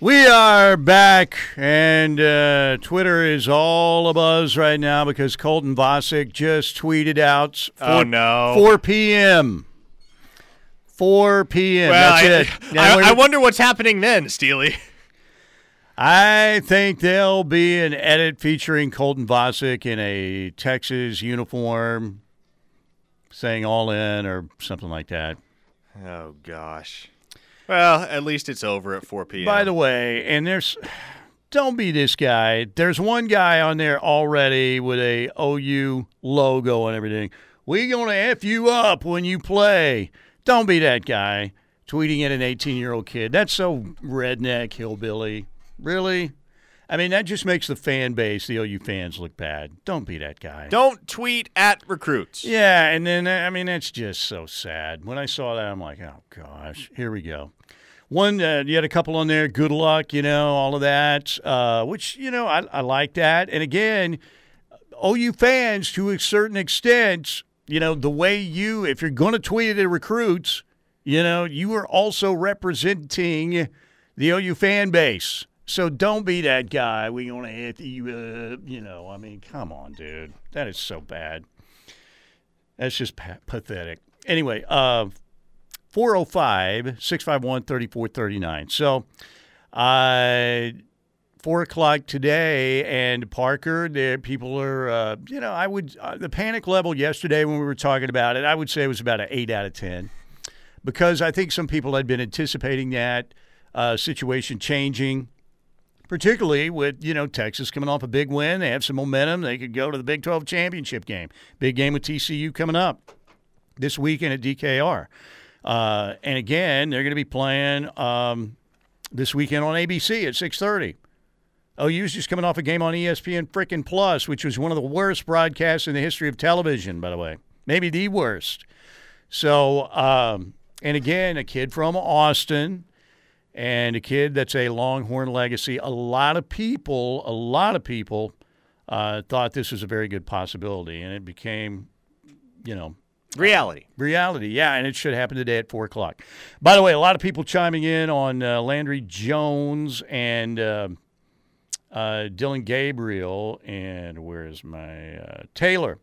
We are back, and uh, Twitter is all abuzz right now because Colton Vasek just tweeted out. Oh, no. 4 p.m. 4 p.m. well, That's I, it. I, I wonder what's happening then, Steely. I think there'll be an edit featuring Colton Vasek in a Texas uniform, saying "all in" or something like that. Oh, gosh. Well, at least it's over at 4 p.m. By the way, and there's don't be this guy. There's one guy on there already with a OU logo and everything. We gonna f you up when you play. Don't be that guy tweeting at an 18 year old kid. That's so redneck hillbilly. Really? I mean, that just makes the fan base, the OU fans, look bad. Don't be that guy. Don't tweet at recruits. Yeah, and then I mean that's just so sad. When I saw that, I'm like, oh gosh, here we go. One, uh, you had a couple on there. Good luck, you know, all of that. Uh, which you know, I, I like that. And again, OU fans, to a certain extent, you know, the way you, if you're going to tweet at recruits, you know, you are also representing the OU fan base. So don't be that guy. We going to hit you, you know. I mean, come on, dude. That is so bad. That's just pa- pathetic. Anyway, uh, 405 651 3439. So, uh, four o'clock today, and Parker, there people are, uh, you know, I would, uh, the panic level yesterday when we were talking about it, I would say it was about an 8 out of 10 because I think some people had been anticipating that uh, situation changing particularly with you know Texas coming off a big win. They have some momentum. They could go to the Big 12 championship game. Big game with TCU coming up. this weekend at DKR. Uh, and again, they're going to be playing um, this weekend on ABC at 6:30. OU's just coming off a game on ESPN freaking Plus, which was one of the worst broadcasts in the history of television, by the way, maybe the worst. So, um, and again, a kid from Austin and a kid that's a Longhorn legacy. A lot of people, a lot of people uh, thought this was a very good possibility, and it became, you know, reality. Reality, yeah, and it should happen today at four o'clock. By the way, a lot of people chiming in on uh, Landry Jones and uh, uh, Dillon Gabriel, and where's my uh, Taylor?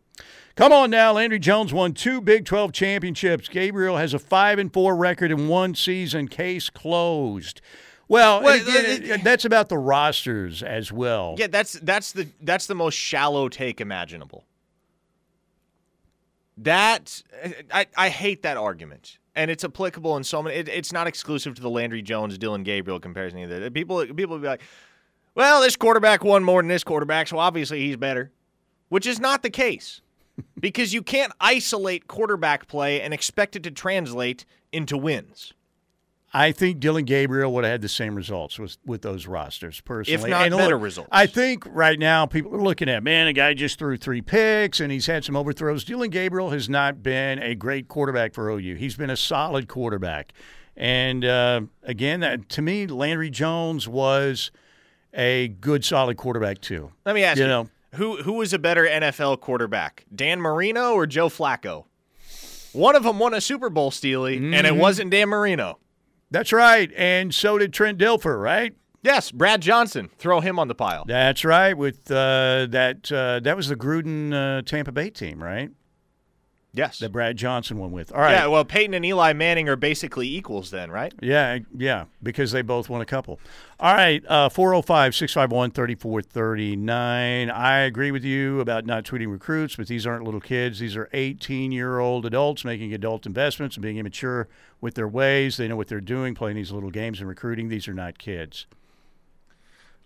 Come on now, Landry Jones won two Big 12 championships. Gabriel has a five and four record in one season. Case closed. Well, well again, uh, uh, that's about the rosters as well. Yeah, that's that's the that's the most shallow take imaginable. That I, I hate that argument, and it's applicable in so many. It, it's not exclusive to the Landry Jones, Dillon Gabriel comparison either. People people be like, well, this quarterback won more than this quarterback, so obviously he's better, which is not the case, because you can't isolate quarterback play and expect it to translate into wins. I think Dillon Gabriel would have had the same results with, with those rosters, personally. If not and better look, results. I think right now people are looking at, man, a guy just threw three picks and he's had some overthrows. Dillon Gabriel has not been a great quarterback for OU. He's been a solid quarterback. And uh, again, that to me, Landry Jones was a good, solid quarterback too. Let me ask you, you know, who who was a better NFL quarterback, Dan Marino or Joe Flacco? One of them won a Super Bowl, Steely, mm-hmm. and it mm-hmm. wasn't Dan Marino. That's right. And so did Trent Dilfer, right? Yes, Brad Johnson. Throw him on the pile. That's right. With uh, that, uh, that was the Gruden uh, Tampa Bay team, right? Yes. That Brad Johnson went with. All right. Yeah, well, Peyton and Eli Manning are basically equals then, right? Yeah, yeah, because they both won a couple. All right, uh, 405 651 3439. I agree with you about not tweeting recruits, but these aren't little kids. These are 18 year old adults making adult investments and being immature with their ways. They know what they're doing, playing these little games and recruiting. These are not kids.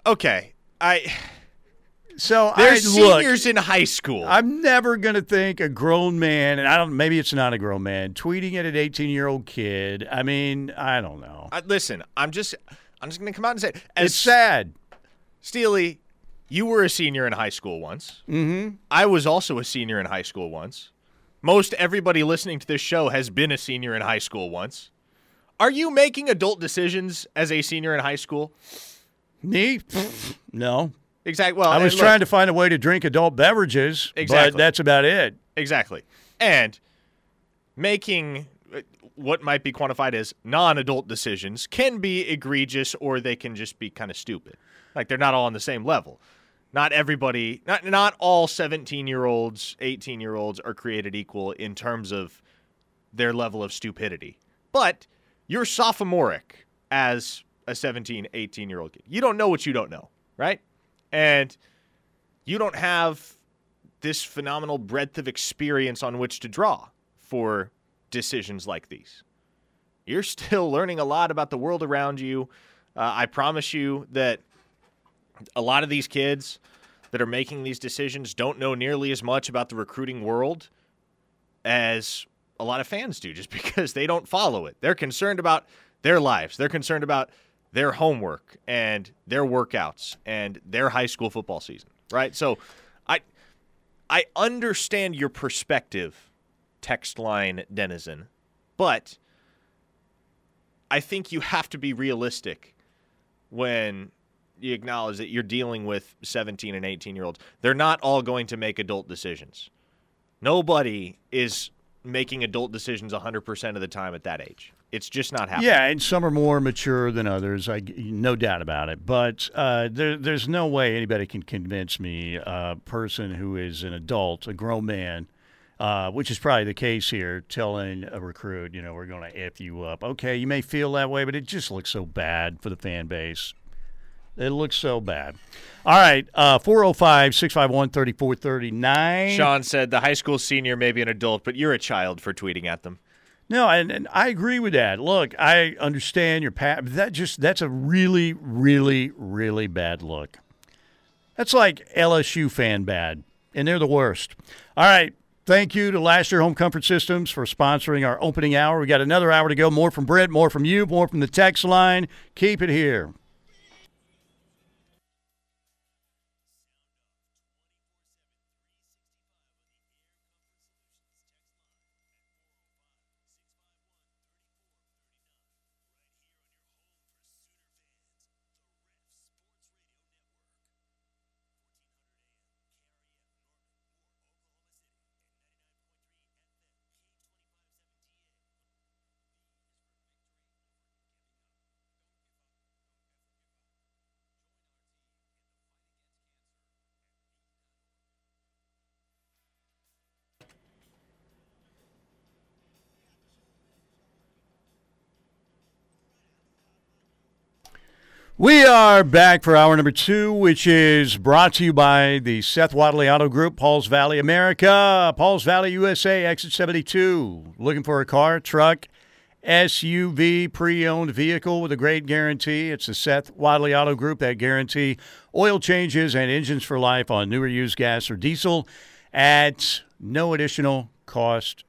Okay. I. So they're I, seniors look, in high school. I'm never going to think a grown man, and I don't. Maybe it's not a grown man tweeting at an 18 year old kid. I mean, I don't know. Uh, listen, I'm just, I'm just going to come out and say, as it's sad. Steely, you were a senior in high school once. Mm-hmm. I was also a senior in high school once. Most everybody listening to this show has been a senior in high school once. Are you making adult decisions as a senior in high school? Me? no. Exactly. Well, I was look, trying to find a way to drink adult beverages, exactly. but that's about it. Exactly. And making uh, what might be quantified as non-adult decisions can be egregious or they can just be kind of stupid. Like they're not all on the same level. Not everybody, not not all 17-year-olds, 18-year-olds are created equal in terms of their level of stupidity. But you're sophomoric as a 17, 18-year-old kid. You don't know what you don't know, right? And you don't have this phenomenal breadth of experience on which to draw for decisions like these. You're still learning a lot about the world around you. Uh, I promise you that a lot of these kids that are making these decisions don't know nearly as much about the recruiting world as a lot of fans do just because they don't follow it. They're concerned about their lives. They're concerned about their homework and their workouts and their high school football season, right? So I I understand your perspective, text line denizen, but I think you have to be realistic when you acknowledge that you're dealing with 17 and 18 year olds. They're not all going to make adult decisions. Nobody is making adult decisions 100% of the time at that age. It's just not happening. Yeah, and some are more mature than others. I no doubt about it. But uh, there, there's no way anybody can convince me a person who is an adult, a grown man, uh, which is probably the case here, telling a recruit, you know, we're going to f you up. Okay, you may feel that way, but it just looks so bad for the fan base. It looks so bad. All right, uh, 405 651 3439. Sean said the high school senior may be an adult, but you're a child for tweeting at them. No, and, and I agree with that. Look, I understand your pat. That just that's a really, really, really bad look. That's like LSU fan bad, and they're the worst. All right, Thank you to Last Year Home Comfort Systems for sponsoring our opening hour. We got another hour to go. More from Brent, more from you, more from the text line. Keep it here. We are back for hour number two, which is brought to you by the Seth Wadley Auto Group, Pauls Valley, America, Pauls Valley, USA, exit 72. Looking for a car, truck, SUV, pre owned vehicle with a great guarantee. It's the Seth Wadley Auto Group that guarantee oil changes and engines for life on newer used gas or diesel at no additional cost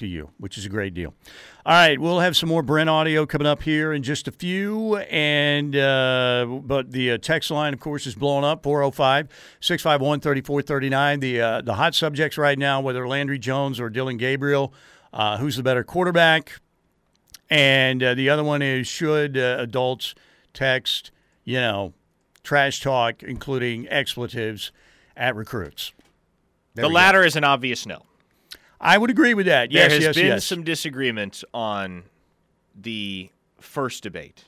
to you, which is a great deal. All right, we'll have some more Brent audio coming up here in just a few. And uh, but the uh, text line, of course, is blowing up 405 651 3439. The uh, the hot subjects right now, whether Landry Jones or Dillon Gabriel, uh, who's the better quarterback? And uh, the other one is should uh, adults text, you know, trash talk, including expletives, at recruits? There the latter go. is an obvious no. I would agree with that. Yes, there has yes, been yes. some disagreement on the first debate,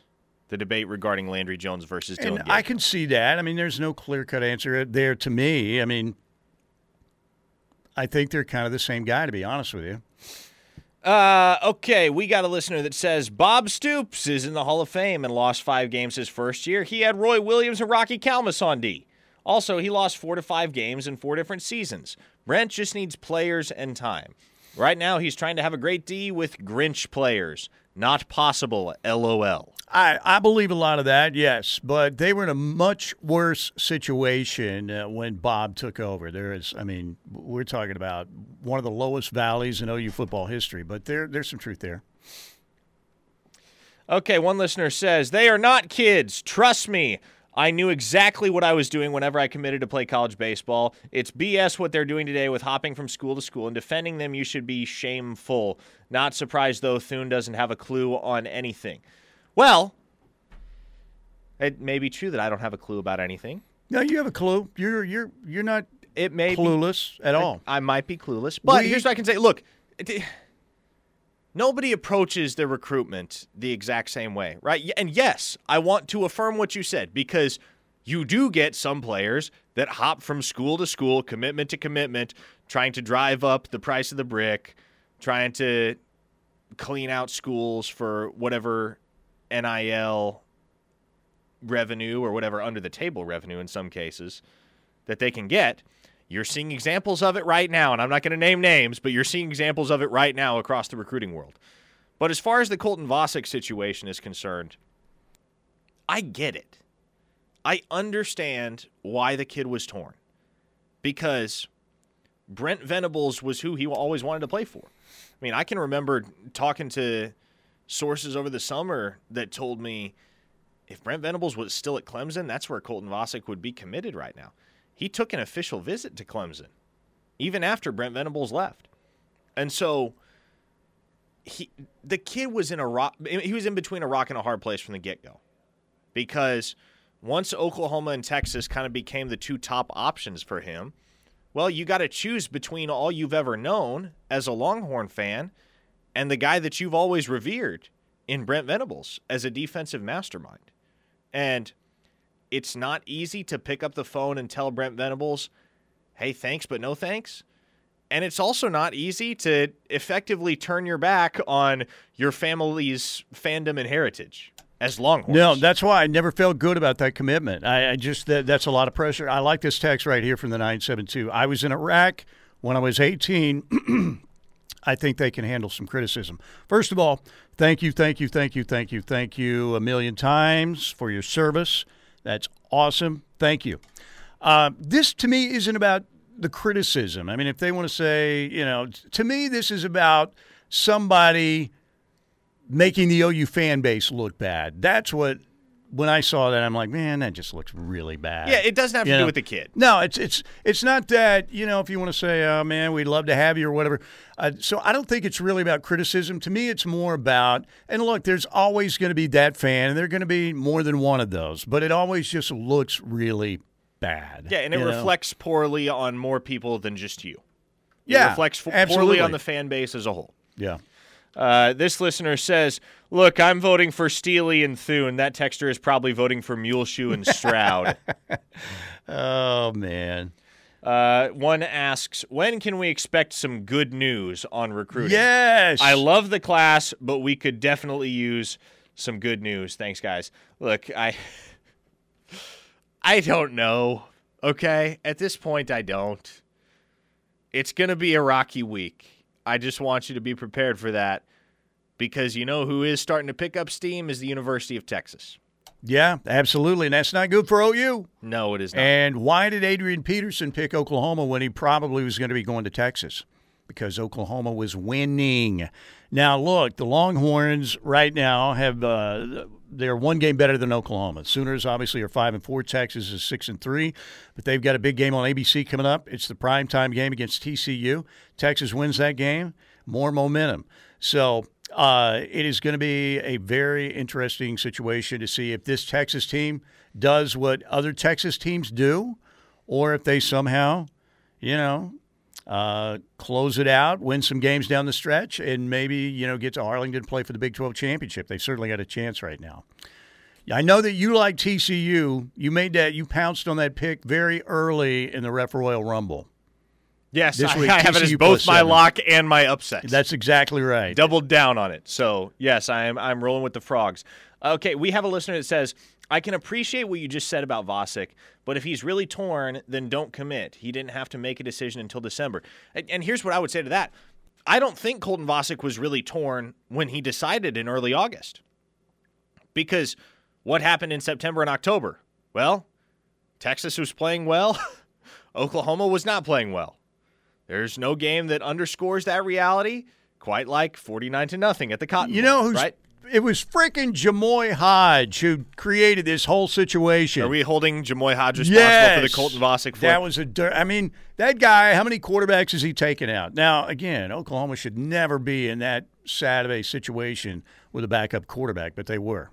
the debate regarding Landry Jones versus Dillon. And I can see that. I mean, there's no clear cut answer there to me. I mean, I think they're kind of the same guy, to be honest with you. Uh, okay, we got a listener that says Bob Stoops is in the Hall of Fame and lost five games his first year. He had Roy Williams and Rocky Calmus on D. Also, he lost four to five games in four different seasons. Brent just needs players and time. Right now, he's trying to have a great D with Grinch players. Not possible, lol. I, I believe a lot of that, yes, but they were in a much worse situation uh, when Bob took over. There is, I mean, we're talking about one of the lowest valleys in OU football history, but there, there's some truth there. Okay, one listener says, They are not kids. Trust me. I knew exactly what I was doing whenever I committed to play college baseball. It's BS what they're doing today with hopping from school to school and defending them. You should be shameful. Not surprised though. Thune doesn't have a clue on anything. Well, it may be true that I don't have a clue about anything. No, you have a clue. You're you're you're not. It may clueless be, at all. I, I, might be clueless, but we, here's what I can say. Look. It, nobody approaches their recruitment the exact same way, right? And yes, I want to affirm what you said because you do get some players that hop from school to school, commitment to commitment, trying to drive up the price of the brick, trying to clean out schools for whatever NIL revenue or whatever under the table revenue in some cases that they can get. You're seeing examples of it right now, and I'm not going to name names, but you're seeing examples of it right now across the recruiting world. But as far as the Colton Vasek situation is concerned, I get it. I understand why the kid was torn because Brent Venables was who he always wanted to play for. I mean, I can remember talking to sources over the summer that told me if Brent Venables was still at Clemson, that's where Colton Vasek would be committed right now he took an official visit to Clemson, even after Brent Venables left. And so he the kid was in a rock he was in between a rock and a hard place from the get-go. Because once Oklahoma and Texas kind of became the two top options for him, well, you got to choose between all you've ever known as a Longhorn fan and the guy that you've always revered in Brent Venables as a defensive mastermind. And it's not easy to pick up the phone and tell Brent Venables, hey, thanks, but no thanks. And it's also not easy to effectively turn your back on your family's fandom and heritage as Longhorns. No, that's why I never felt good about that commitment. I, I just that, that's a lot of pressure. I like this text right here from the 972. I was in Iraq when I was 18. I think they can handle some criticism. First of all, thank you, thank you, thank you, thank you, thank you a million times for your service. That's awesome. Thank you. Uh, this to me isn't about the criticism. I mean, if they want to say, you know, to me, this is about somebody making the OU fan base look bad. That's what when I saw that, I'm like, man, that just looks really bad. Yeah, it doesn't have you to know? do with the kid. No, it's it's it's not that. You know, if you want to say, oh man, we'd love to have you or whatever. Uh, so I don't think it's really about criticism. To me, it's more about. And look, there's always going to be that fan, and there's going to be more than one of those. But it always just looks really bad. Yeah, and it you know? reflects poorly on more people than just you. It Yeah, reflects f- poorly on the fan base as a whole. Yeah. Uh, this listener says, "Look, I'm voting for Steely and Thune. That texter is probably voting for Muleshoe and Stroud." Oh man. uh, one asks, "When can we expect some good news on recruiting?" Yes. I love the class, but we could definitely use some good news. Thanks, guys. Look, I, I don't know. Okay, at this point, I don't. It's gonna be a rocky week. I just want you to be prepared for that because you know who is starting to pick up steam is the University of Texas. Yeah, absolutely, and that's not good for OU. No, it is not. And why did Adrian Peterson pick Oklahoma when he probably was going to be going to Texas? Because Oklahoma was winning. Now, look, the Longhorns right now have uh, they're one game better than Oklahoma. Sooners obviously are five and four. Texas is six and three, but they've got a big game on ABC coming up. It's the prime time game against TCU. Texas wins that game, more momentum. So uh, it is going to be a very interesting situation to see if this Texas team does what other Texas teams do, or if they somehow, you know, uh, close it out, win some games down the stretch, and maybe you know get to Arlington play for the Big 12 championship. They've certainly got a chance right now. I know that you like TCU. You made that. You pounced on that pick very early in the Ref Royal Rumble. yes, this I, week, I have it as both my seven. lock and my upset. That's exactly right. doubled down on it. So yes, I'm I'm rolling with the frogs. Okay, we have a listener that says, "I can appreciate what you just said about Vasek, but if he's really torn, then don't commit. He didn't have to make a decision until December." And, and here's what I would say to that: I don't think Colton Vasek was really torn when he decided in early August, because what happened in September and October? Well, Texas was playing well, Oklahoma was not playing well. There's no game that underscores that reality quite like 49 to nothing at the Cotton You know who's right? It was freaking Jamoi Hodge who created this whole situation. Are we holding Jamoi Hodge responsible yes. for the Colton Vasek flip? That was a dir- I mean, that guy, how many quarterbacks has he taken out? Now, again, Oklahoma should never be in that sad of a situation with a backup quarterback, but they were.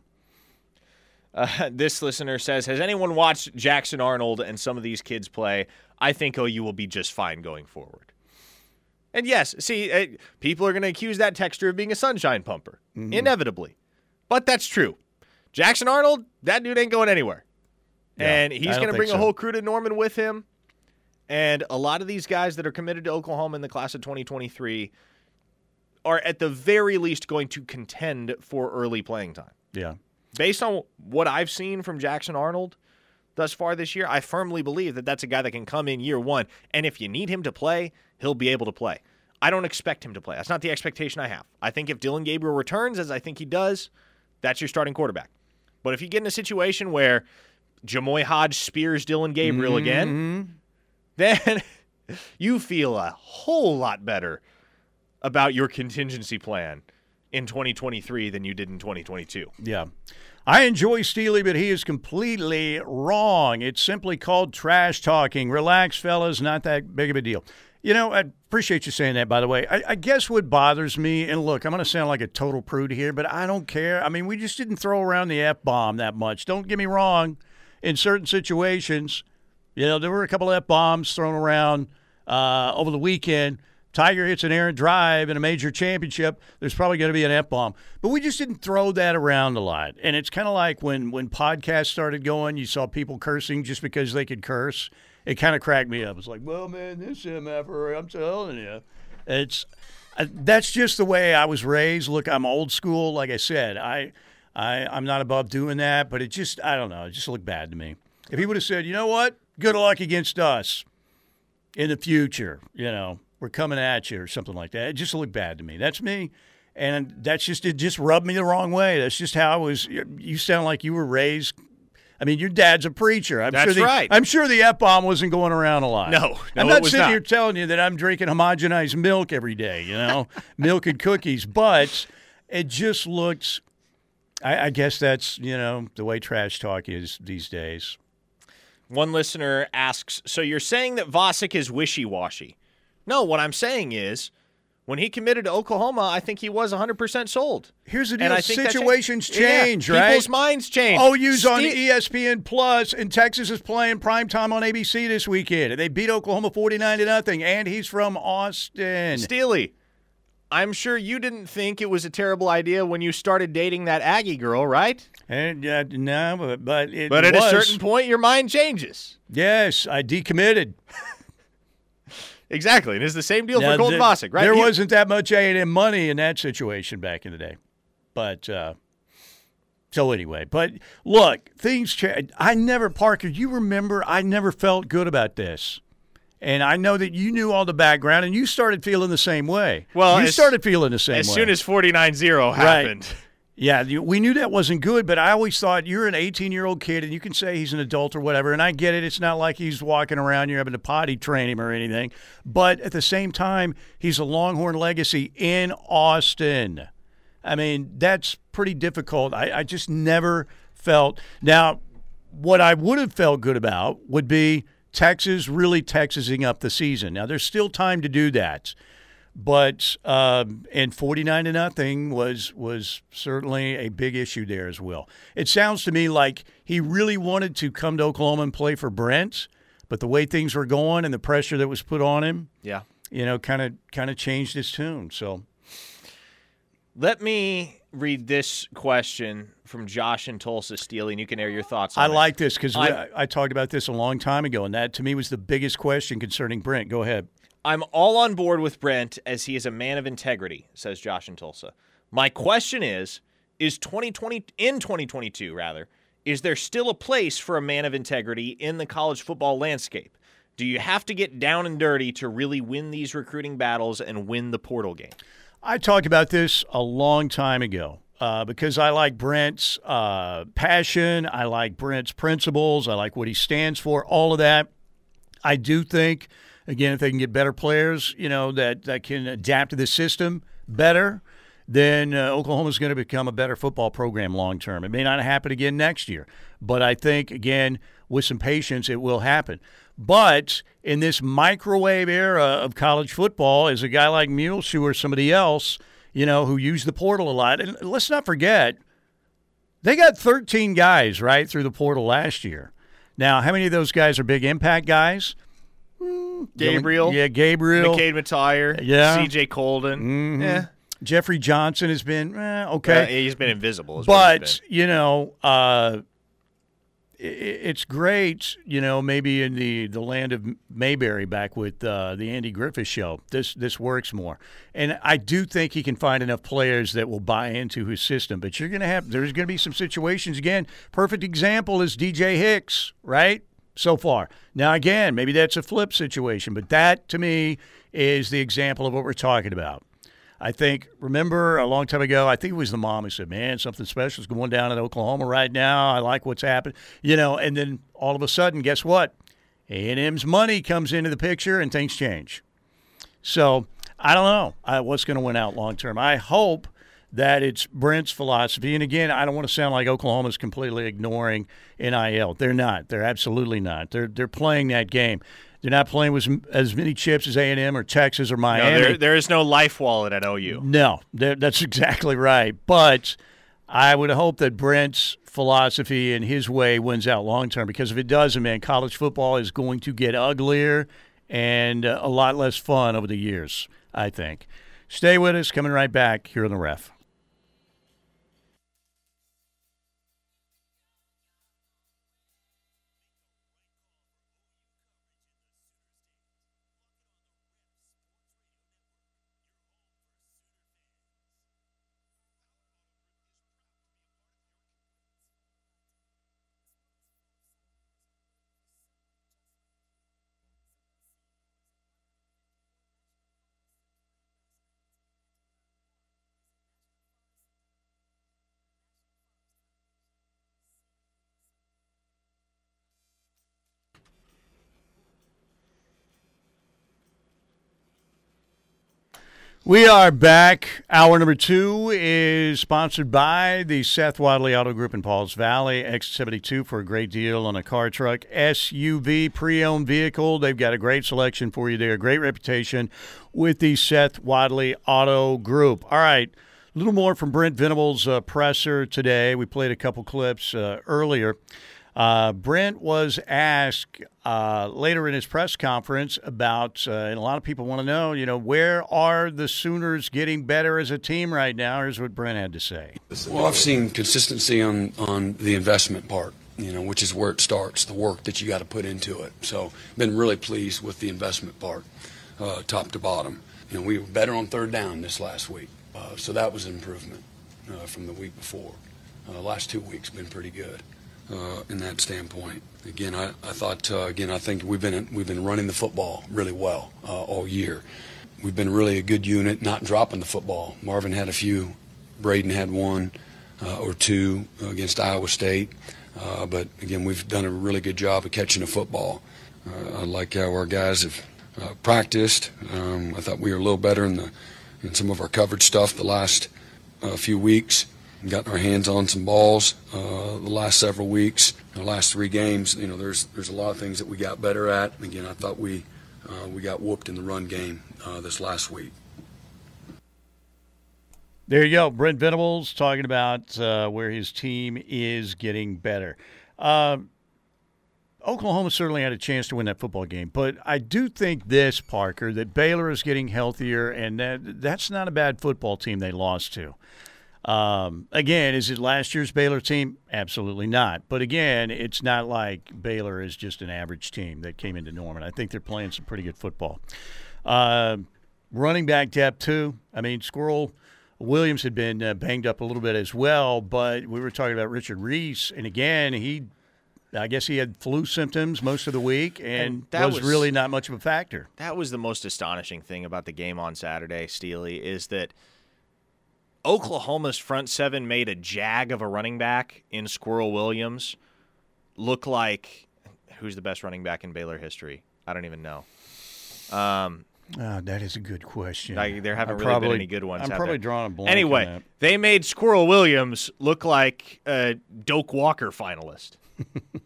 Uh, this listener says, "Has anyone watched Jackson Arnold and some of these kids play? I think OU will be just fine going forward." And yes, see, uh, people are going to accuse that texture of being a sunshine pumper, Mm-hmm. inevitably, but that's true. Jackson Arnold, that dude ain't going anywhere, and he's going to bring a whole crew to Norman with him. And a lot of these guys that are committed to Oklahoma in the class of 2023 are at the very least going to contend for early playing time Yeah. based on what I've seen from Jackson Arnold thus far this year, I firmly believe that that's a guy that can come in year one, and if you need him to play, he'll be able to play. I don't expect him to play. That's not the expectation I have. I think if Dillon Gabriel returns, as I think he does, that's your starting quarterback. But if you get in a situation where Jamoi Hodge spears Dillon Gabriel again, mm-hmm. then you feel a whole lot better about your contingency plan in 2023 than you did in 2022. Yeah. I enjoy Steely, but he is completely wrong. It's simply called trash talking. Relax, fellas, not that big of a deal. You know, I appreciate you saying that, by the way. I, I guess what bothers me, and look, I'm going to sound like a total prude here, but I don't care. I mean, we just didn't throw around the F bomb that much. Don't get me wrong. In certain situations, you know, there were a couple F bombs thrown around uh, over the weekend. Tiger hits an errant drive in a major championship. There's probably going to be an F bomb, but we just didn't throw that around a lot. And it's kind of like when when podcasts started going, you saw people cursing just because they could curse. It kind of cracked me up. It's like, well, man, this MFR, I'm telling you, it's uh, that's just the way I was raised. Look, I'm old school. Like I said, I, I I'm not above doing that, but it just I don't know. It just looked bad to me. If he would have said, you know what, good luck against us in the future, you know, we're coming at you or something like that. It just looked bad to me. That's me. And that's just, it just rubbed me the wrong way. That's just how I was. You sound like you were raised. I mean, your dad's a preacher. I'm That's sure the, right. I'm sure the f bomb wasn't going around a lot. No, no, I'm not sitting not. here telling you that I'm drinking homogenized milk every day. You know, milk and cookies, but it just looks. I, I guess that's you know the way trash talk is these days. One listener asks, "So you're saying that Vasek is wishy-washy?" No, what I'm saying is, when he committed to Oklahoma, I think he was 100% sold. Here's the deal: I think that cha- situations Yeah, change, right? People's minds change. OU's on ESPN Plus, and Texas is playing prime time on ABC this weekend. And they beat Oklahoma 49 to nothing, and he's from Austin. Steely, I'm sure you didn't think it was a terrible idea when you started dating that Aggie girl, right? And uh, no, but, but it But at was. a certain point, your mind changes. yes, I decommitted. Exactly, and it's the same deal Now, for there- Vasek, right? There You- wasn't that much A and M money in that situation back in the day, but uh, so anyway. But look, things change. I never, Parker. You remember? I never felt good about this. And I know that you knew all the background, and you started feeling the same way. Well, you as- started feeling the same as way. soon as 49-0 happened. Yeah, we knew that wasn't good, but I always thought you're an 18 year old kid and you can say he's an adult or whatever. And I get it. It's not like he's walking around, you're having to potty train him or anything. But at the same time, he's a Longhorn legacy in Austin. I mean, that's pretty difficult. I, I just never felt. Now, what I would have felt good about would be Texas really Texasing up the season. Now, there's still time to do that but um, and 49 to nothing was was certainly a big issue there as well. It sounds to me like he really wanted to come to Oklahoma and play for Brent, but the way things were going and the pressure that was put on him, Yeah. you know, kind of kind of changed his tune. So Let me read this question from Josh and Tulsa Steely, and you can air your thoughts on I it. like this because I, I talked about this a long time ago, and that to me was the biggest question concerning Brent. Go ahead. I'm all on board with Brent as he is a man of integrity, says Josh in Tulsa. My question is is 2020 in 2022 rather, is there still a place for a man of integrity in the college football landscape? Do you have to get down and dirty to really win these recruiting battles and win the portal game? I talked about this a long time ago uh, because I like Brent's uh, passion. I like Brent's principles. I like what he stands for, all of that. I do think, again, if they can get better players, you know, that, that can adapt to the system better, then uh, is going to become a better football program long term. It may not happen again next year, but I think, again, with some patience, it will happen. But in this microwave era of college football, as a guy like Muleshoe or somebody else, you know, who used the portal a lot, and let's not forget, they got 13 guys right through the portal last year. Now, how many of those guys are big impact guys? Gabriel, yeah, Gabriel, McKade Mettauer, Yeah. CJ Coldon. Yeah. Jeffrey Johnson has been eh, okay, he's been invisible. is what he's but you know, uh, it's great. You know, maybe in the, the land of Mayberry, back with uh, the Andy Griffith show, this this works more, and I do think he can find enough players that will buy into his system. But you're going to have there's going to be some situations again. Perfect example is DJ Hicks, right? So far. Now again, maybe that's a flip situation, but that to me is the example of what we're talking about. I think, remember a long time ago, I think it was the mom who said, Man, something special is going down in Oklahoma right now. I like what's happening. You know, and then all of a sudden, guess what? A&M's money comes into the picture and things change. So I don't know uh, what's going to win out long term. I hope that it's Brent's philosophy. And again, I don't want to sound like Oklahoma's completely ignoring NIL. They're not. They're absolutely not. They're they're playing that game. They're not playing with as many chips as A&M or Texas or No, Miami. there, there is no LifeWallet at OU. No, that's exactly right. But I would hope that Brent's philosophy and his way wins out long term because if it doesn't, man, college football is going to get uglier and uh, a lot less fun over the years, I think. Stay with us. Coming right back here on the ref. We are back. Hour number two is sponsored by the Seth Wadley Auto Group in Pauls Valley. X72 for a great deal on a car, truck, SUV, pre owned vehicle. They've got a great selection for you there, great reputation with the Seth Wadley Auto Group. All right, a little more from Brent Venables' uh, presser today. We played a couple clips uh, earlier. Uh, Brent was asked uh, later in his press conference about, uh, and a lot of people want to know, you know, where are the Sooners getting better as a team right now? Here's what Brent had to say. Well, I've seen consistency on, on the investment part, you know, which is where it starts, the work that you got to put into it. So, been really pleased with the investment part, uh, top to bottom. You know, we were better on third down this last week, uh, so that was an improvement uh, from the week before. the last two weeks been pretty good uh, in that standpoint. Again, I, I thought uh, again I think we've been we've been running the football really well uh, all year. We've been really a good unit, not dropping the football. Marvin had a few, Braden had one uh, or two against Iowa State, uh, but again we've done a really good job of catching the football. Uh, I like how our guys have practiced. Um, I thought we were a little better in the in some of our coverage stuff the last few weeks gotten our hands on some balls uh, the last several weeks, the last three games. You know, there's there's a lot of things that we got better at. Again, I thought we uh, we got whooped in the run game uh, this last week. There you go, Brent Venables talking about uh, where his team is getting better. Um, Oklahoma certainly had a chance to win that football game, but I do think this Parker that Baylor is getting healthier, and that that's not a bad football team they lost to. Um, again, is it last year's Baylor team? Absolutely not. But again, it's not like Baylor is just an average team that came into Norman. I think they're playing some pretty good football. Uh, running back depth too. I mean, Squirrel Williams had been uh, banged up a little bit as well, but we were talking about Richard Reese, and again, he. I guess he had flu symptoms most of the week, and, and that was, was really not much of a factor. That was the most astonishing thing about the game on Saturday, Steely, is that – Oklahoma's front seven made a jag of a running back in Squirrel Williams look like who's the best running back in Baylor history? I don't even know. Um, oh, that is a good question. I, there haven't I'm really probably, been any good ones. I'm probably there. drawing a blank. Anyway, they made Squirrel Williams look like a Doak Walker finalist.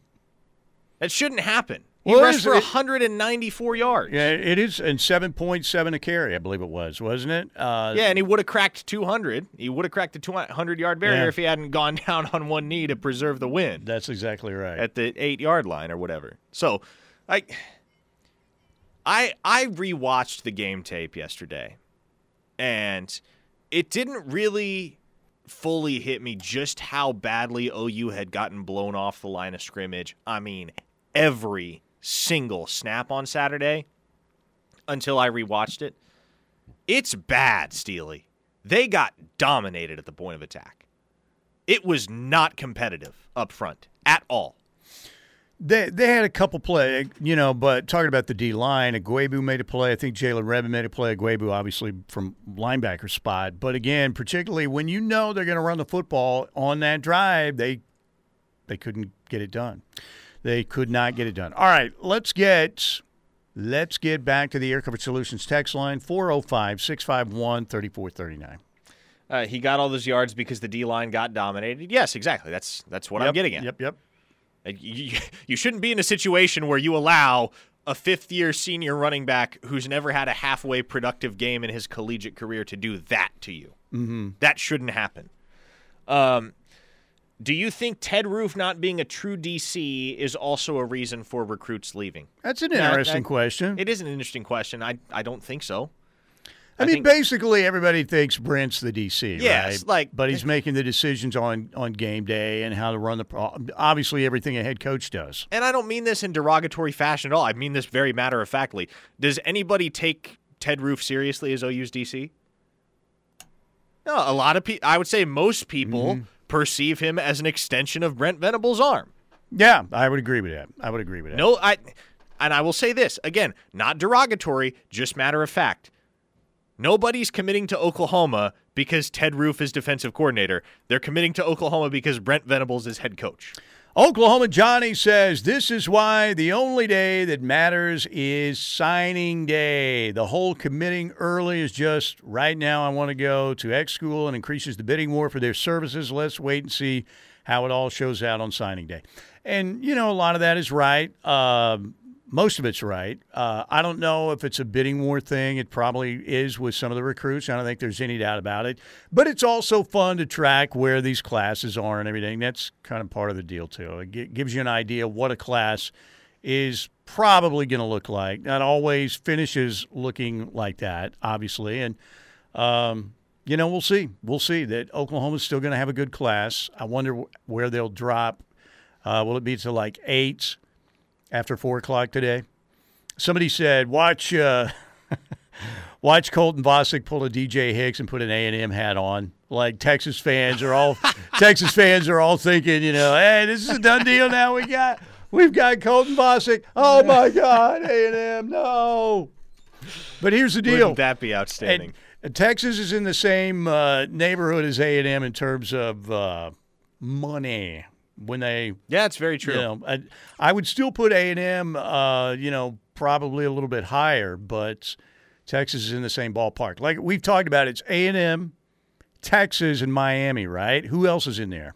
that shouldn't happen. He well, rushed is, for 194 yards. Yeah, it is, and 7.7 a carry, I believe it was, wasn't it? Uh, yeah, and he would have cracked 200. He would have cracked the 200 yard barrier yeah. if he hadn't gone down on one knee to preserve the win. That's exactly right. At the eight yard line or whatever. So, I, I, I rewatched the game tape yesterday, and it didn't really fully hit me just how badly OU had gotten blown off the line of scrimmage. I mean, every single snap on Saturday until I rewatched it. It's bad, Steely. They got dominated at the point of attack. It was not competitive up front at all. They they had a couple play, you know, but talking about the D line, Ugwoegbu made a play. I think Jalen Redmond made a play. Ugwoegbu, obviously from linebacker spot, but again, particularly when you know they're going to run the football on that drive, they they couldn't get it done. They could not get it done. All right, let's get let's get back to the Air Comfort Solutions text line 405 651 3439. Uh, he got all those yards because the D line got dominated. Yes, exactly. That's that's what yep, I'm getting at. Yep, yep. You, you shouldn't be in a situation where you allow a fifth year senior running back who's never had a halfway productive game in his collegiate career to do that to you. Mm-hmm. That shouldn't happen. Um, do you think Ted Roof not being a true DC is also a reason for recruits leaving? That's an interesting question. It is an interesting question. I I don't think so. I, I mean, think, basically, everybody thinks Brent's the DC, yes, right? like, but he's making the decisions on on game day and how to run the. Obviously, everything a head coach does. And I don't mean this in derogatory fashion at all. I mean this very matter of factly. Does anybody take Ted Roof seriously as OU's DC? No, a lot of people. I would say most people. Mm-hmm perceive him as an extension of Brent Venables' arm. Yeah, I would agree with that. I would agree with that. No, I and I will say this again, not derogatory, just matter of fact. Nobody's committing to Oklahoma because Ted Roof is defensive coordinator. They're committing to Oklahoma because Brent Venables is head coach. Oklahoma Johnny says this is why the only day that matters is signing day. The whole committing early is just right now I want to go to X school and increases the bidding war for their services. Let's wait and see how it all shows out on signing day. And, you know, a lot of that is right. Um, most of it's right. Uh, I don't know if it's a bidding war thing. It probably is with some of the recruits. I don't think there's any doubt about it. But it's also fun to track where these classes are and everything. That's kind of part of the deal, too. It gives you an idea what a class is probably going to look like. Not always finishes looking like that, obviously. And, um, you know, we'll see. We'll see that Oklahoma's still going to have a good class. I wonder where they'll drop. Uh, will it be to like eight? After four o'clock today. Somebody said, "Watch, uh, watch Colton Vasek pull a DJ Hicks and put an A and M hat on." Like Texas fans are all Texas fans are all thinking, you know, hey, this is a done deal now. We got we've got Colton Vasek. Oh my God, A and M, no. But here's the deal. Wouldn't that be outstanding? And Texas is in the same uh, neighborhood as A and M in terms of uh, money when they yeah it's very true. you know, I, I would still put a&m uh, you know probably a little bit higher but texas is in the same ballpark. Like we've talked about it's a&m texas and miami right? Who else is in there?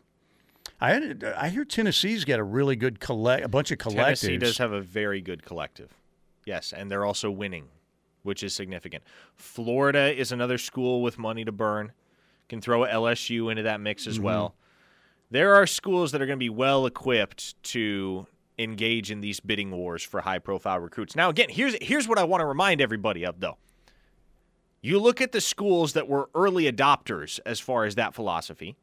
I, I hear tennessee's got a really good collect a bunch of collectives tennessee does have a very good collective. Yes and they're also winning which is significant. Florida is another school with money to burn. Can throw lsu into that mix as mm-hmm. well there are schools that are going to be well equipped to engage in these bidding wars for high profile recruits. Now, again, here's here's what I want to remind everybody of though. You look at the schools that were early adopters as far as that philosophy.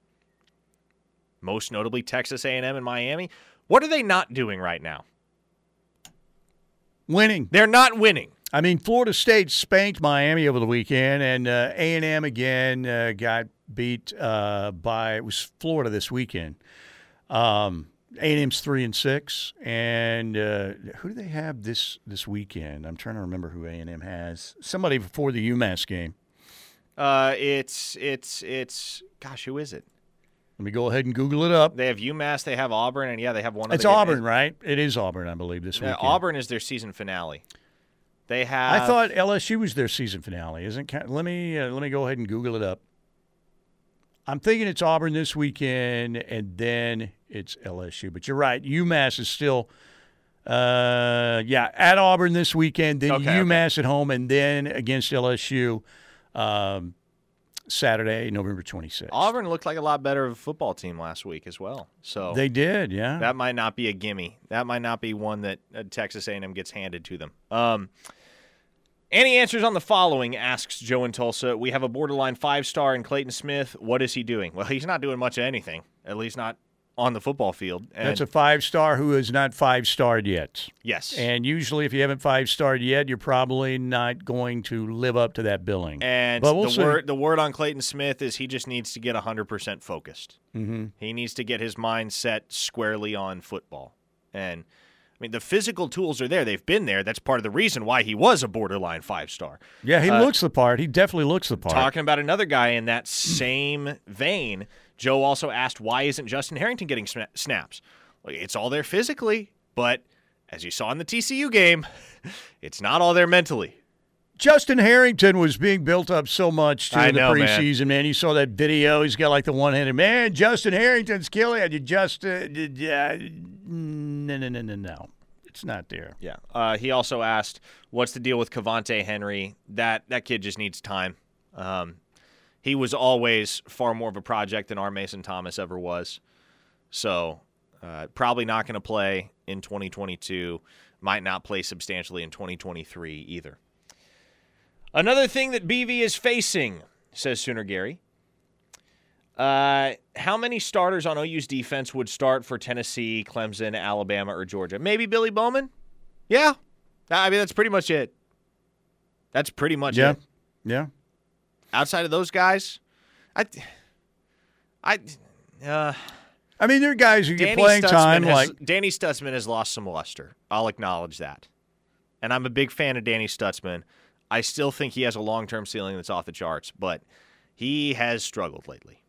Most notably Texas A&M and Miami. What are they not doing right now? Winning. They're not winning. I mean, Florida State spanked Miami over the weekend, and uh, A&M again uh, got beat uh, by it was Florida this weekend. Um, A&M's three and six, and uh, who do they have this this weekend? I'm trying to remember who A&M has. Somebody before the UMass game. Uh, it's it's it's gosh, who is it? Let me go ahead and Google it up. They have UMass, they have Auburn, and yeah, they have one. It's Auburn, game. right? It is Auburn, I believe. This yeah, weekend. Auburn is their season finale. They have. I thought LSU was their season finale. Isn't? Let me uh, let me go ahead and Google it up. I'm thinking it's Auburn this weekend, and then it's LSU. But you're right. UMass is still, uh, yeah, at Auburn this weekend, then okay, UMass okay. at home, and then against LSU um, Saturday, November 26th. Auburn looked like a lot better of a football team last week as well. So they did, yeah. That might not be a gimme. That might not be one that uh, Texas A&M gets handed to them. Um, any answers on the following? asks Joe in Tulsa. We have a borderline five star in Clayton Smith. What is he doing? Well, he's not doing much of anything, at least not on the football field. And That's a five star who is not five starred yet. Yes. And usually, if you haven't five starred yet, you're probably not going to live up to that billing. And but we'll the, see. word, the word on Clayton Smith is he just needs to get 100% focused. Mm-hmm. He needs to get his mind set squarely on football. And I mean, the physical tools are there. They've been there. That's part of the reason why he was a borderline five star. Yeah, he uh, looks the part. He definitely looks the part. Talking about another guy in that same vein, Joe also asked, why isn't Justin Harrington getting snaps? It's all there physically, but as you saw in the TCU game, it's not all there mentally. Justin Harrington was being built up so much in the know, preseason, man. man. You saw that video. He's got like the one handed man. Justin Harrington's killing it. You just, uh, uh, no, no, no, no, no. It's not there. Yeah. Uh, he also asked, "What's the deal with Cavante Henry? That that kid just needs time. Um, he was always far more of a project than our Mason Thomas ever was. So uh, probably not going to play in 2022. Might not play substantially in 2023 either. Another thing that BV is facing, says Sooner Gary, uh, how many starters on OU's defense would start for Tennessee, Clemson, Alabama, or Georgia? Maybe Billy Bowman? Yeah. I mean, that's pretty much it. That's pretty much yeah. it. Yeah. Outside of those guys, I, I, uh, I mean, there are guys who get playing Stutzman time. Has, like Danny Stutzman has lost some luster. I'll acknowledge that, and I'm a big fan of Danny Stutzman. I still think he has a long term ceiling that's off the charts, but he has struggled lately.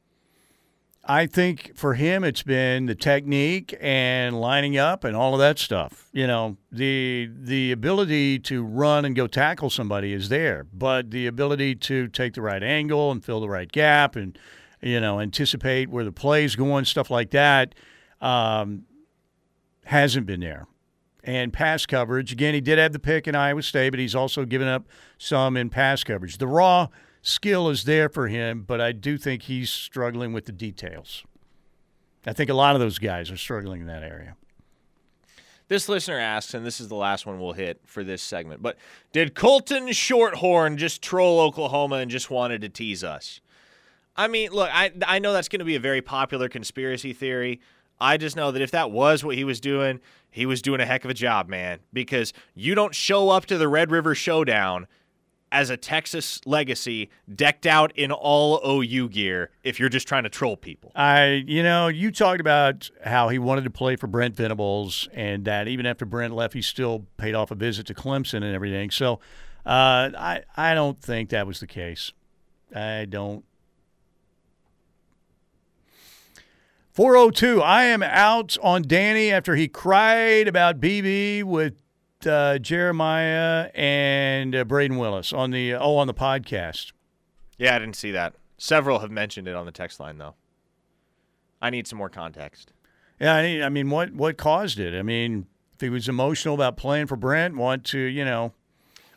I think for him, it's been the technique and lining up and all of that stuff. You know, the the ability to run and go tackle somebody is there, but the ability to take the right angle and fill the right gap and you know anticipate where the play's going, stuff like that, um, hasn't been there. And pass coverage, again, he did have the pick in Iowa State, but he's also given up some in pass coverage. The raw skill is there for him, but I do think he's struggling with the details. I think a lot of those guys are struggling in that area. This listener asks, and this is the last one we'll hit for this segment, but did Colton Shorthorn just troll Oklahoma and just wanted to tease us? I mean, look, I I know that's going to be a very popular conspiracy theory. I just know that if that was what he was doing, he was doing a heck of a job, man, because you don't show up to the Red River Showdown as a Texas legacy decked out in all OU gear if you're just trying to troll people. I, you know, you talked about how he wanted to play for Brent Venables and that even after Brent left, he still paid off a visit to Clemson and everything. So uh, I, I don't think that was the case. I don't. 402. I am out on Danny after he cried about BB with uh, Jeremiah and uh, Brayden Willis on the oh on the podcast. Yeah, I didn't see that. Several have mentioned it on the text line though. I need some more context. Yeah, I, need, I mean, what what caused it? I mean, if he was emotional about playing for Brent, want to you know.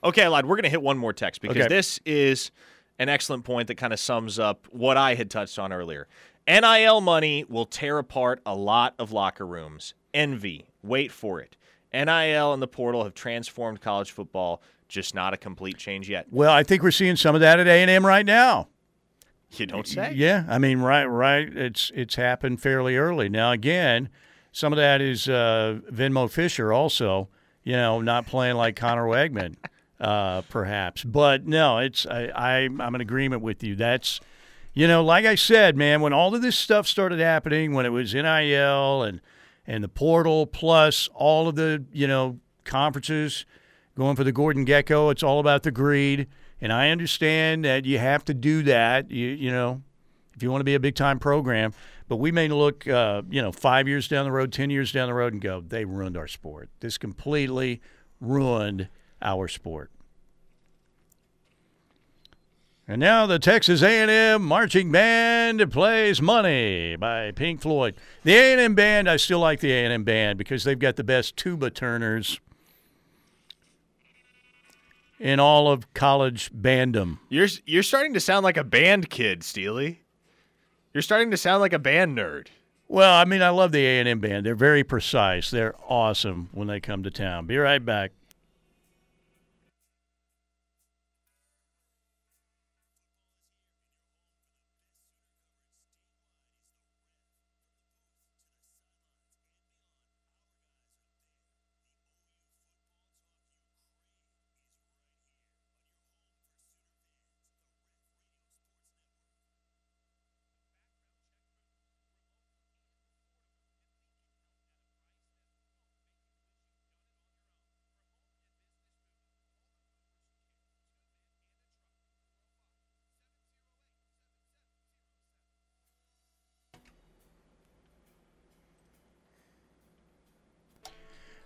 Okay, lad, we're gonna hit one more text because Okay. this is an excellent point that kind of sums up what I had touched on earlier. NIL money will tear apart a lot of locker rooms. Envy, wait for it. NIL and the portal have transformed college football, just not a complete change yet. Well, I think we're seeing some of that at A and M right now. You don't say? Yeah, I mean, right, right. It's it's happened fairly early. Now, again, some of that is uh, Venmo Fisher also. You know, not playing like Conner Weigman, uh, perhaps. But no, it's I, I I'm in agreement with you. That's you know, like I said, man, when all of this stuff started happening, when it was NIL and and the portal plus all of the you know conferences going for the Gordon Gekko, it's all about the greed. And I understand that you have to do that. You you know, if you want to be a big time program. But we may look, uh, you know, five years down the road, ten years down the road, and go, they ruined our sport. This completely ruined our sport. And now the Texas A&M marching band plays "Money" by Pink Floyd. The A&M band, I still like the A&M band because they've got the best tuba turners in all of college bandom. You're you're starting to sound like a band kid, Steely. You're starting to sound like a band nerd. Well, I mean, I love the A&M band. They're very precise. They're awesome when they come to town. Be right back.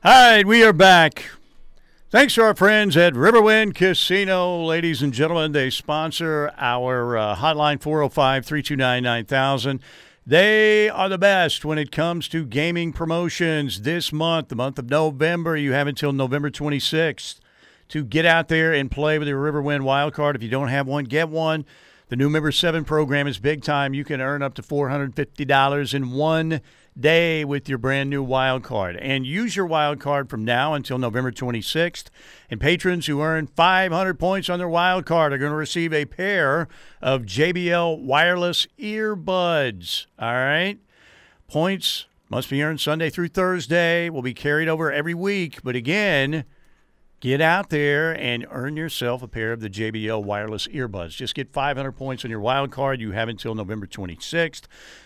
All right, we are back. Thanks to our friends at Riverwind Casino, ladies and gentlemen. They sponsor our uh, hotline 405 329 9000. They are the best when it comes to gaming promotions this month, the month of November. You have until November 26th to get out there and play with your Riverwind wild card. If you don't have one, get one. The new Member 7 program is big time. You can earn up to $450 in one day with your brand new wild card. And use your wild card from now until November 26th. And patrons who earn 500 points on their wild card are going to receive a pair of JBL wireless earbuds. All right? Points must be earned Sunday through Thursday, will be carried over every week. But again, Get out there and earn yourself a pair of the JBL wireless earbuds. Just get 500 points on your wild card. You have until November 26th.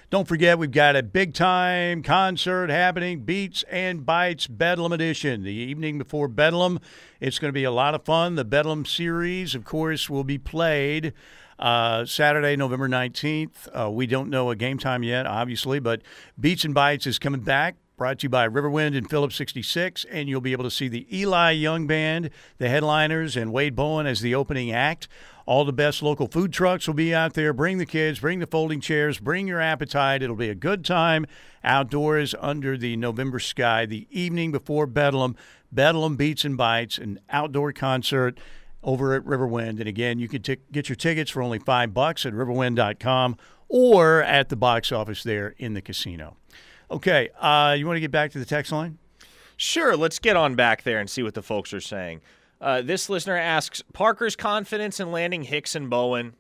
Don't forget, we've got a big time concert happening Beats and Bites Bedlam Edition. The evening before Bedlam, it's going to be a lot of fun. The Bedlam series, of course, will be played. Uh, Saturday, November 19th. Uh, we don't know a game time yet, obviously, but Beats and Bites is coming back. Brought to you by Riverwind and Phillips 66, and you'll be able to see the Eli Young Band, the headliners, and Wade Bowen as the opening act. All the best local food trucks will be out there. Bring the kids, bring the folding chairs, bring your appetite. It'll be a good time outdoors under the November sky the evening before Bedlam. Bedlam Beats and Bites, an outdoor concert over at Riverwind. And again, you can t- get your tickets for only five bucks at riverwind.com or at the box office there in the casino. Okay, uh, you want to get back to the text line? Sure, let's get on back there and see what the folks are saying. Uh, this listener asks Parker's confidence in landing Hicks and Bowen.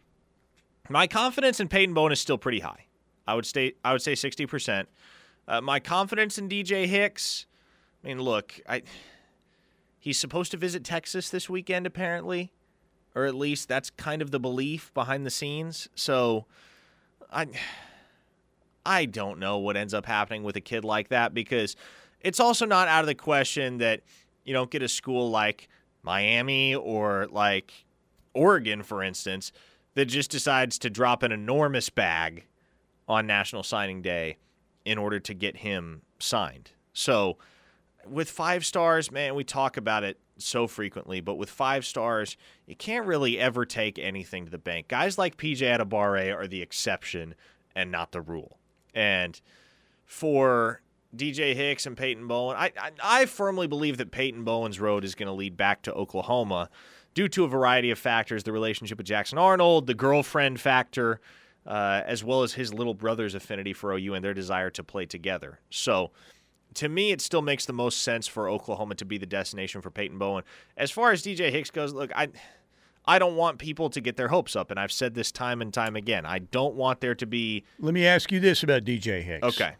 My confidence in Peyton Bowen is still pretty high. I would stay. I would say sixty percent. Uh, my confidence in DJ Hicks. I mean, look, I. He's supposed to visit Texas this weekend, apparently, or at least that's kind of the belief behind the scenes. So, I. I don't know what ends up happening with a kid like that because it's also not out of the question that you don't get a school like Miami or like Oregon, for instance, that just decides to drop an enormous bag on National Signing Day in order to get him signed. So, with five stars, man, we talk about it so frequently, but with five stars, you can't really ever take anything to the bank. Guys like PJ Adebawore are the exception and not the rule. And for DJ Hicks and Peyton Bowen, I, I, I firmly believe that Peyton Bowen's road is going to lead back to Oklahoma due to a variety of factors the relationship with Jackson Arnold, the girlfriend factor, uh, as well as his little brother's affinity for OU and their desire to play together. So, to me, it still makes the most sense for Oklahoma to be the destination for Peyton Bowen. As far as DJ Hicks goes, look, I. I don't want people to get their hopes up, and I've said this time and time again. I don't want there to be. Let me ask you this about DJ Hicks. Okay.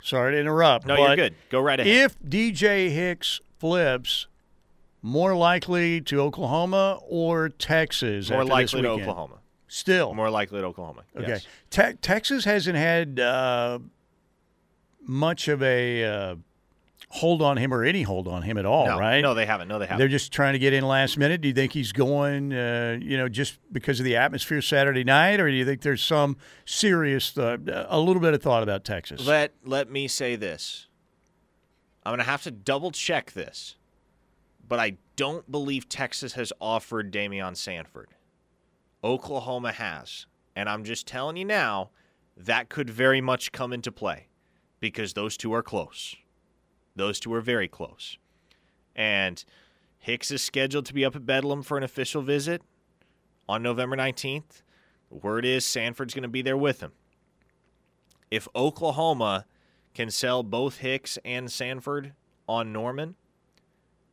Sorry to interrupt. No, you're good. Go right ahead. If DJ Hicks flips, more likely to Oklahoma or Texas? More likely to Oklahoma. Still. More likely to Oklahoma. Okay. Yes. Te- Texas hasn't had uh, much of a. Uh, hold on him or any hold on him at all, no, right? No, they haven't. No, they haven't. They're just trying to get in last minute. Do you think he's going, uh, you know, just because of the atmosphere Saturday night, or do you think there's some serious, uh, a little bit of thought about Texas? Let Let me say this. I'm going to have to double check this, but I don't believe Texas has offered Damian Sanford. Oklahoma has, and I'm just telling you now, that could very much come into play because those two are close. Those two are very close. And Hicks is scheduled to be up at Bedlam for an official visit on November 19th. The word is Sanford's going to be there with him. If Oklahoma can sell both Hicks and Sanford on Norman,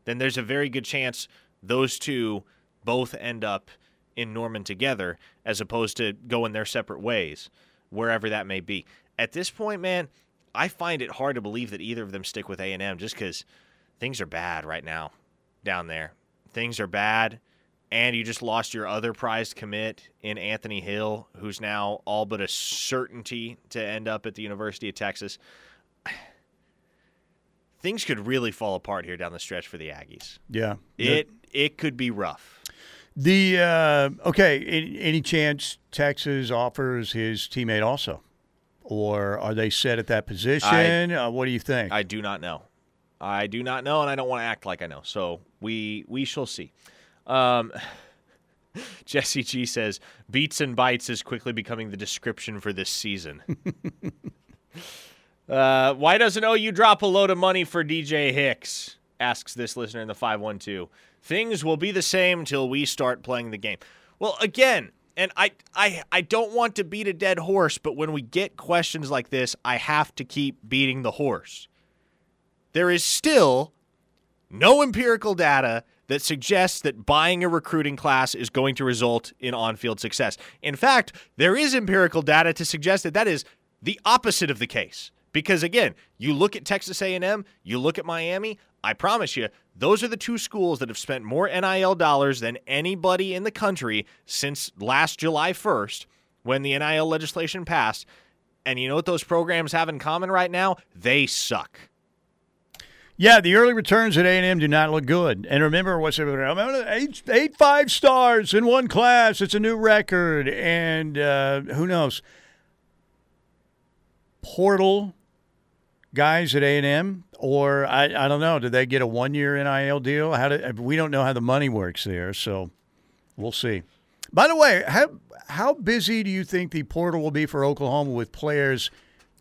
then there's a very good chance those two both end up in Norman together as opposed to going their separate ways, wherever that may be. At this point, man, I find it hard to believe that either of them stick with A&M just because things are bad right now down there. Things are bad, and you just lost your other prized commit in Anthony Hill, who's now all but a certainty to end up at the University of Texas. Things could really fall apart here down the stretch for the Aggies. Yeah, it it could be rough. The uh, okay, any, any chance Texas offers his teammate also? Or are they set at that position? I, uh, what do you think? I do not know. I do not know, and I don't want to act like I know. So we we shall see. Um, Jesse G says beats and bites is quickly becoming the description for this season. uh, why doesn't OU drop a load of money for DJ Hicks? Asks this listener in the five one two. Things will be the same till we start playing the game. Well, again, and I, I I don't want to beat a dead horse, but when we get questions like this, I have to keep beating the horse. There is still no empirical data that suggests that buying a recruiting class is going to result in on-field success. In fact, there is empirical data to suggest that that is the opposite of the case Because again, you look at Texas A&M, you look at Miami, I promise you, those are the two schools that have spent more NIL dollars than anybody in the country since last July 1st when the NIL legislation passed. And you know what those programs have in common right now? They suck. Yeah, the early returns at A&M do not look good. And remember, what's it? Eight, eight five stars in one class. It's a new record. And uh, who knows? Portal guys at A&M or I, I don't know, did they get a one-year NIL deal? How did we don't know how the money works there, so we'll see. By the way, how how busy do you think the portal will be for Oklahoma with players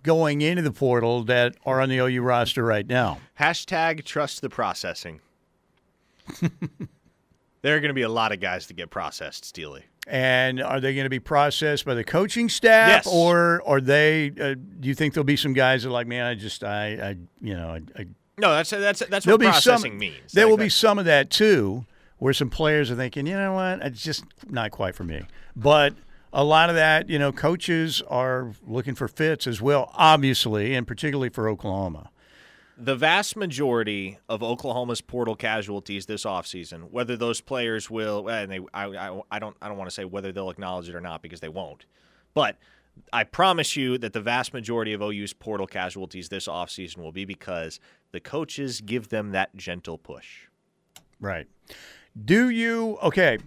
going into the portal that are on the OU roster right now? Hashtag trust the processing. there are going to be a lot of guys that get processed, Steely. And are they going to be processed by the coaching staff, yes. or are they? Uh, do you think there'll be some guys that are like, man, I just, I, I you know, I, I no, that's that's that's what processing some, means. There like will that. be some of that too, where some players are thinking, you know what, it's just not quite for me. But a lot of that, you know, coaches are looking for fits as well, obviously, and particularly for Oklahoma the vast majority of Oklahoma's portal casualties this offseason, whether those players will, and they, I, I, I don't, I don't want to say whether they'll acknowledge it or not because they won't, but I promise you that the vast majority of OU's portal casualties this offseason will be because the coaches give them that gentle push. Right. Do you, okay,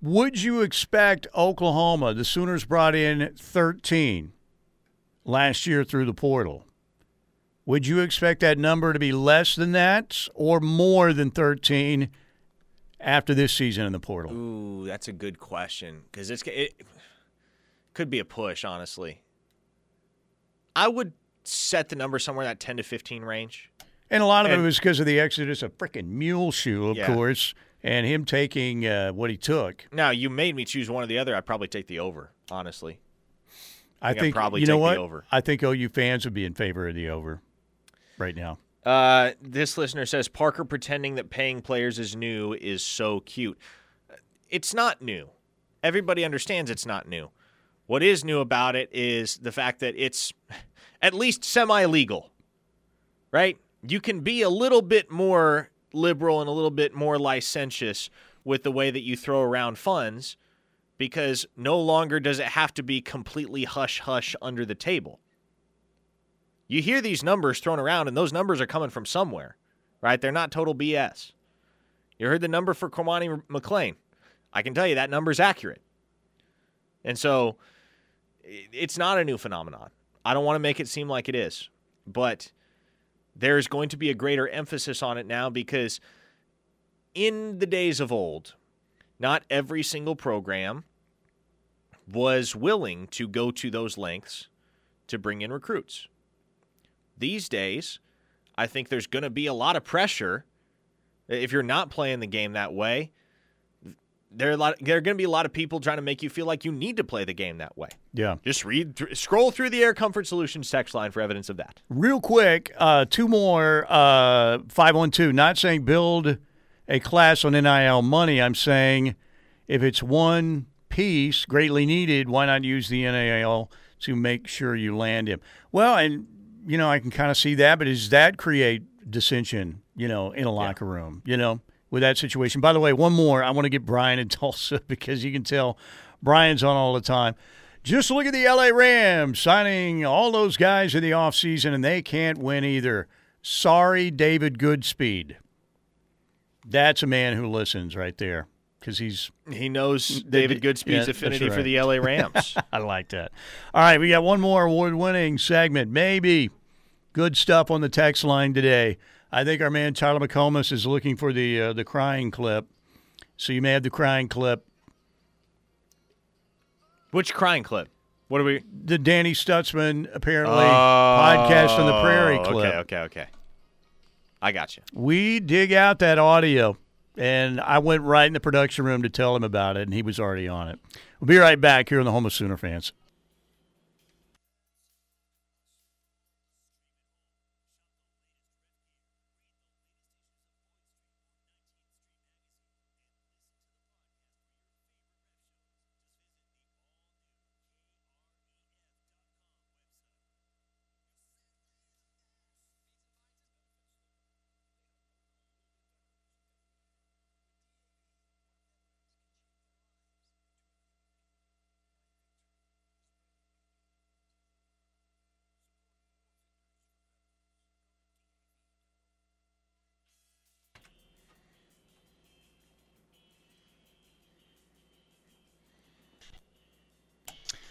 would you expect Oklahoma, the Sooners brought in 13 last year through the portal? Would you expect that number to be less than that or more than 13 after this season in the portal? Ooh, that's a good question because it's it could be a push, honestly. I would set the number somewhere in that 10 to 15 range. And a lot of and, it was because of the exodus of freaking Muleshoe, of yeah. course, and him taking uh, what he took. Now, you made me choose one or the other. I'd probably take the over, honestly. I, I think, probably you know what? I think OU fans would be in favor of the over right now. Uh, this listener says Parker pretending that paying players is new is so cute. It's not new. Everybody understands it's not new. What is new about it is the fact that it's at least semi legal, right? You can be a little bit more liberal and a little bit more licentious with the way that you throw around funds because no longer does it have to be completely hush hush under the table you hear these numbers thrown around, and those numbers are coming from somewhere, right? They're not total BS. You heard the number for Cormani McClain. I can tell you that number is accurate. And so it's not a new phenomenon. I don't want to make it seem like it is, but there's going to be a greater emphasis on it now because in the days of old, not every single program was willing to go to those lengths to bring in recruits these days, I think there's going to be a lot of pressure if you're not playing the game that way. There are, a lot, there are going to be a lot of people trying to make you feel like you need to play the game that way. Yeah. Just read, th- scroll through the Air Comfort Solutions text line for evidence of that. Real quick, uh, two more. Uh, 512. Not saying build a class on NIL money. I'm saying if it's one piece greatly needed, why not use the NIL to make sure you land him? Well, and you know, I can kind of see that, but does that create dissension, you know, in a locker yeah. room, you know, with that situation? By the way, one more. I want to get Brian in Tulsa because you can tell Brian's on all the time. Just look at the LA Rams signing all those guys in the offseason, and they can't win either. Sorry, David Goodspeed. That's a man who listens right there because he's he knows David Goodspeed's yeah, affinity right. for the LA Rams. I like that. All right, we got one more award-winning segment, maybe Good stuff on the text line today. I think our man Tyler McComas is looking for the uh, the crying clip. So you may have the crying clip. Which crying clip? What are we? The Danny Stutzman apparently podcast on the prairie clip. Okay, okay, okay. I got you. We dig out that audio, and I went right in the production room to tell him about it, and he was already on it. We'll be right back here on the Home of Sooner fans.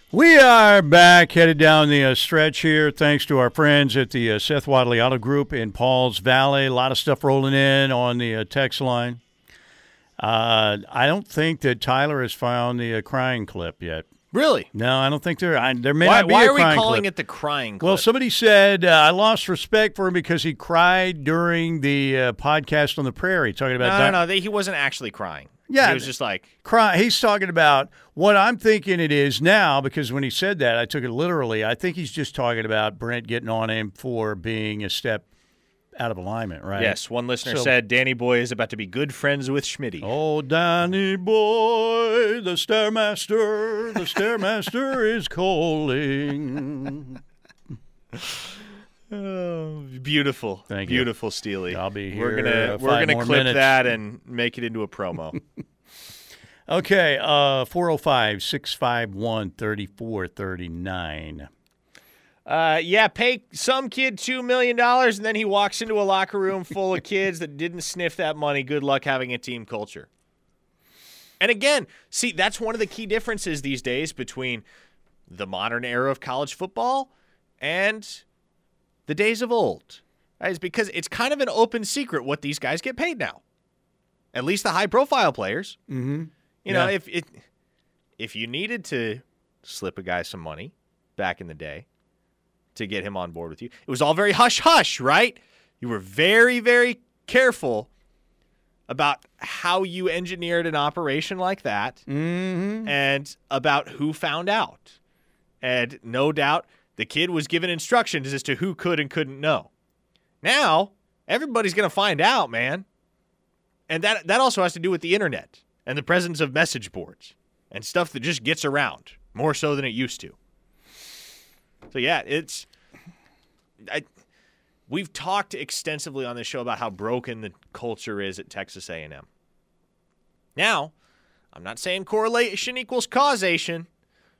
We are back, headed down the uh, stretch here, thanks to our friends at the uh, Seth Wadley Auto Group in Pauls Valley. A lot of stuff rolling in on the uh, text line. Uh, I don't think that Tyler has found the uh, crying clip yet. Really? No, I don't think there. I, there may why, not be why a are we calling clip. it the crying clip? Well, somebody said uh, I lost respect for him because he cried during the uh, podcast on the prairie, talking about no, Di- no, no. They, he wasn't actually crying. Yeah, he was just like cry. He's talking about what I'm thinking it is now because when he said that, I took it literally. I think he's just talking about Brent getting on him for being a step out of alignment, right? yes. One listener So- said Danny Boy is about to be good friends with Schmitty. Oh, Danny boy, the stairmaster, the stairmaster is calling. Oh, beautiful, Thank you. beautiful, Steely. I'll be here. We're gonna uh, we're gonna clip minutes. that and make it into a promo. Okay, uh, 405 651 3439. Uh, yeah, pay some kid two million dollars, and then he walks into a locker room full of kids that didn't sniff that money. Good luck having a team culture. And again, see, that's one of the key differences these days between the modern era of college football and the days of old. Right? Is because it's kind of an open secret what these guys get paid now. At least the high profile players. Mm-hmm. You know, if it if you needed to slip a guy some money back in the day to get him on board with you, it was all very hush hush, right? You were very very careful about how you engineered an operation like that Mm-hmm. and about who found out. And no doubt the kid was given instructions as to who could and couldn't know. Now, everybody's going to find out, man. And that that also has to do with the internet and the presence of message boards and stuff that just gets around more so than it used to. So yeah, it's I we've talked extensively on this show about how broken the culture is at Texas A&M. Now, I'm not saying correlation equals causation,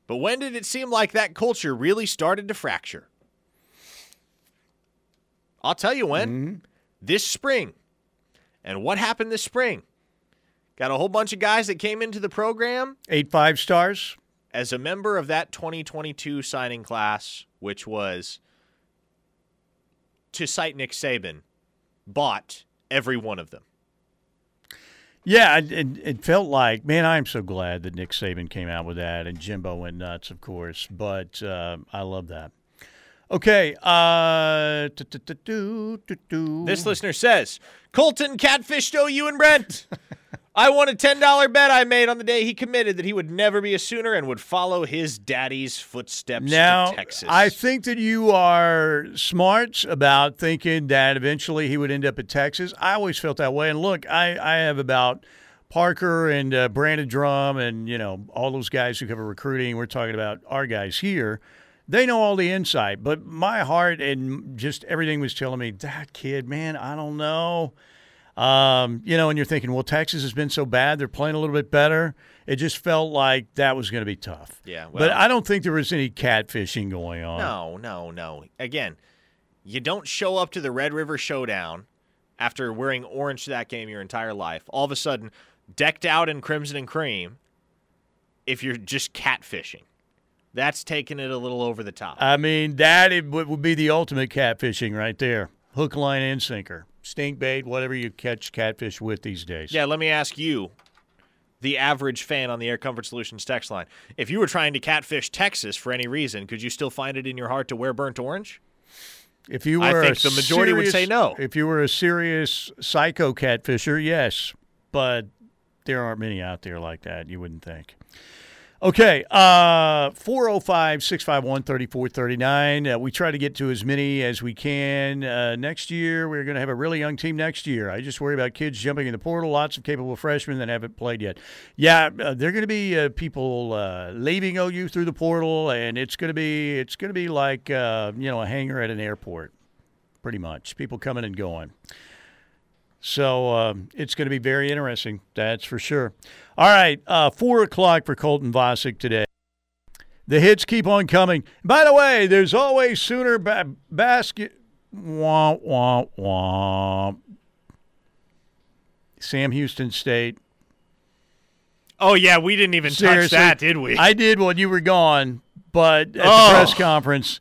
but when did it seem like that culture really started to fracture? I'll tell you when. Mm-hmm. This spring. And what happened this spring? Got a whole bunch of guys that came into the program Eight five stars. as a member of that 2022 signing class, which was to cite Nick Saban, bought every one of them. Yeah, it, it, it felt like, man, I'm so glad that Nick Saban came out with that, and Jimbo went nuts, of course. But uh, I love that. Okay, uh. This listener says, Colton catfished OU and Brent. I won a $10 bet I made on the day he committed that he would never be a Sooner and would follow his daddy's footsteps now, to Texas. I think that you are smart about thinking that eventually he would end up at Texas. I always felt that way. And look, I, I have about Parker and uh, Brandon Drumm and, you know, all those guys who cover recruiting. We're talking about our guys here. They know all the insight, but my heart and just everything was telling me, that kid, man, I don't know. Um, you know, and you're thinking, well, Texas has been so bad; they're playing a little bit better. It just felt like that was going to be tough. Yeah, but I don't think there was any catfishing going on. No, no, no. Again, you don't show up to the Red River Showdown after wearing orange to that game your entire life. All of a sudden, decked out in crimson and cream if you're just catfishing. That's taking it a little over the top. I mean, that would would be the ultimate catfishing right there. Hook, line, and sinker. Stink bait, whatever you catch catfish with these days. yeah, let me ask you, the average fan on the Air Comfort Solutions text line. If you were trying to catfish Texas for any reason, could you still find it in your heart to wear burnt orange? If you were, I think the majority would say no. If you were a serious psycho catfisher, yes, but there aren't many out there like that. You wouldn't think. Okay, uh, 405 651 3439. Uh, We try to get to as many as we can. Uh, next year, we're going to have a really young team next year. I just worry about kids jumping in the portal, lots of capable freshmen that haven't played yet. Yeah, uh, there are going to be uh, people uh, leaving OU through the portal, and it's going to be it's going to be like you know a hangar at an airport, pretty much. People coming and going. So um, it's going to be very interesting, that's for sure. All right, uh, four o'clock for Colton Vasek today. The hits keep on coming. By the way, there's always Sooner ba- basket. Womp womp womp. Sam Houston State. Oh yeah, we didn't even touch that, did we? I did when you were gone, but at Oh. the press conference,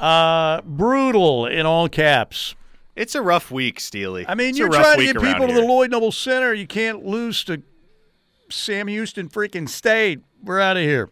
uh, brutal in all caps. It's a rough week, Steely. I mean, It's you're trying to get people to the Lloyd Noble Center. You can't lose to Sam Houston freaking State. We're out of here.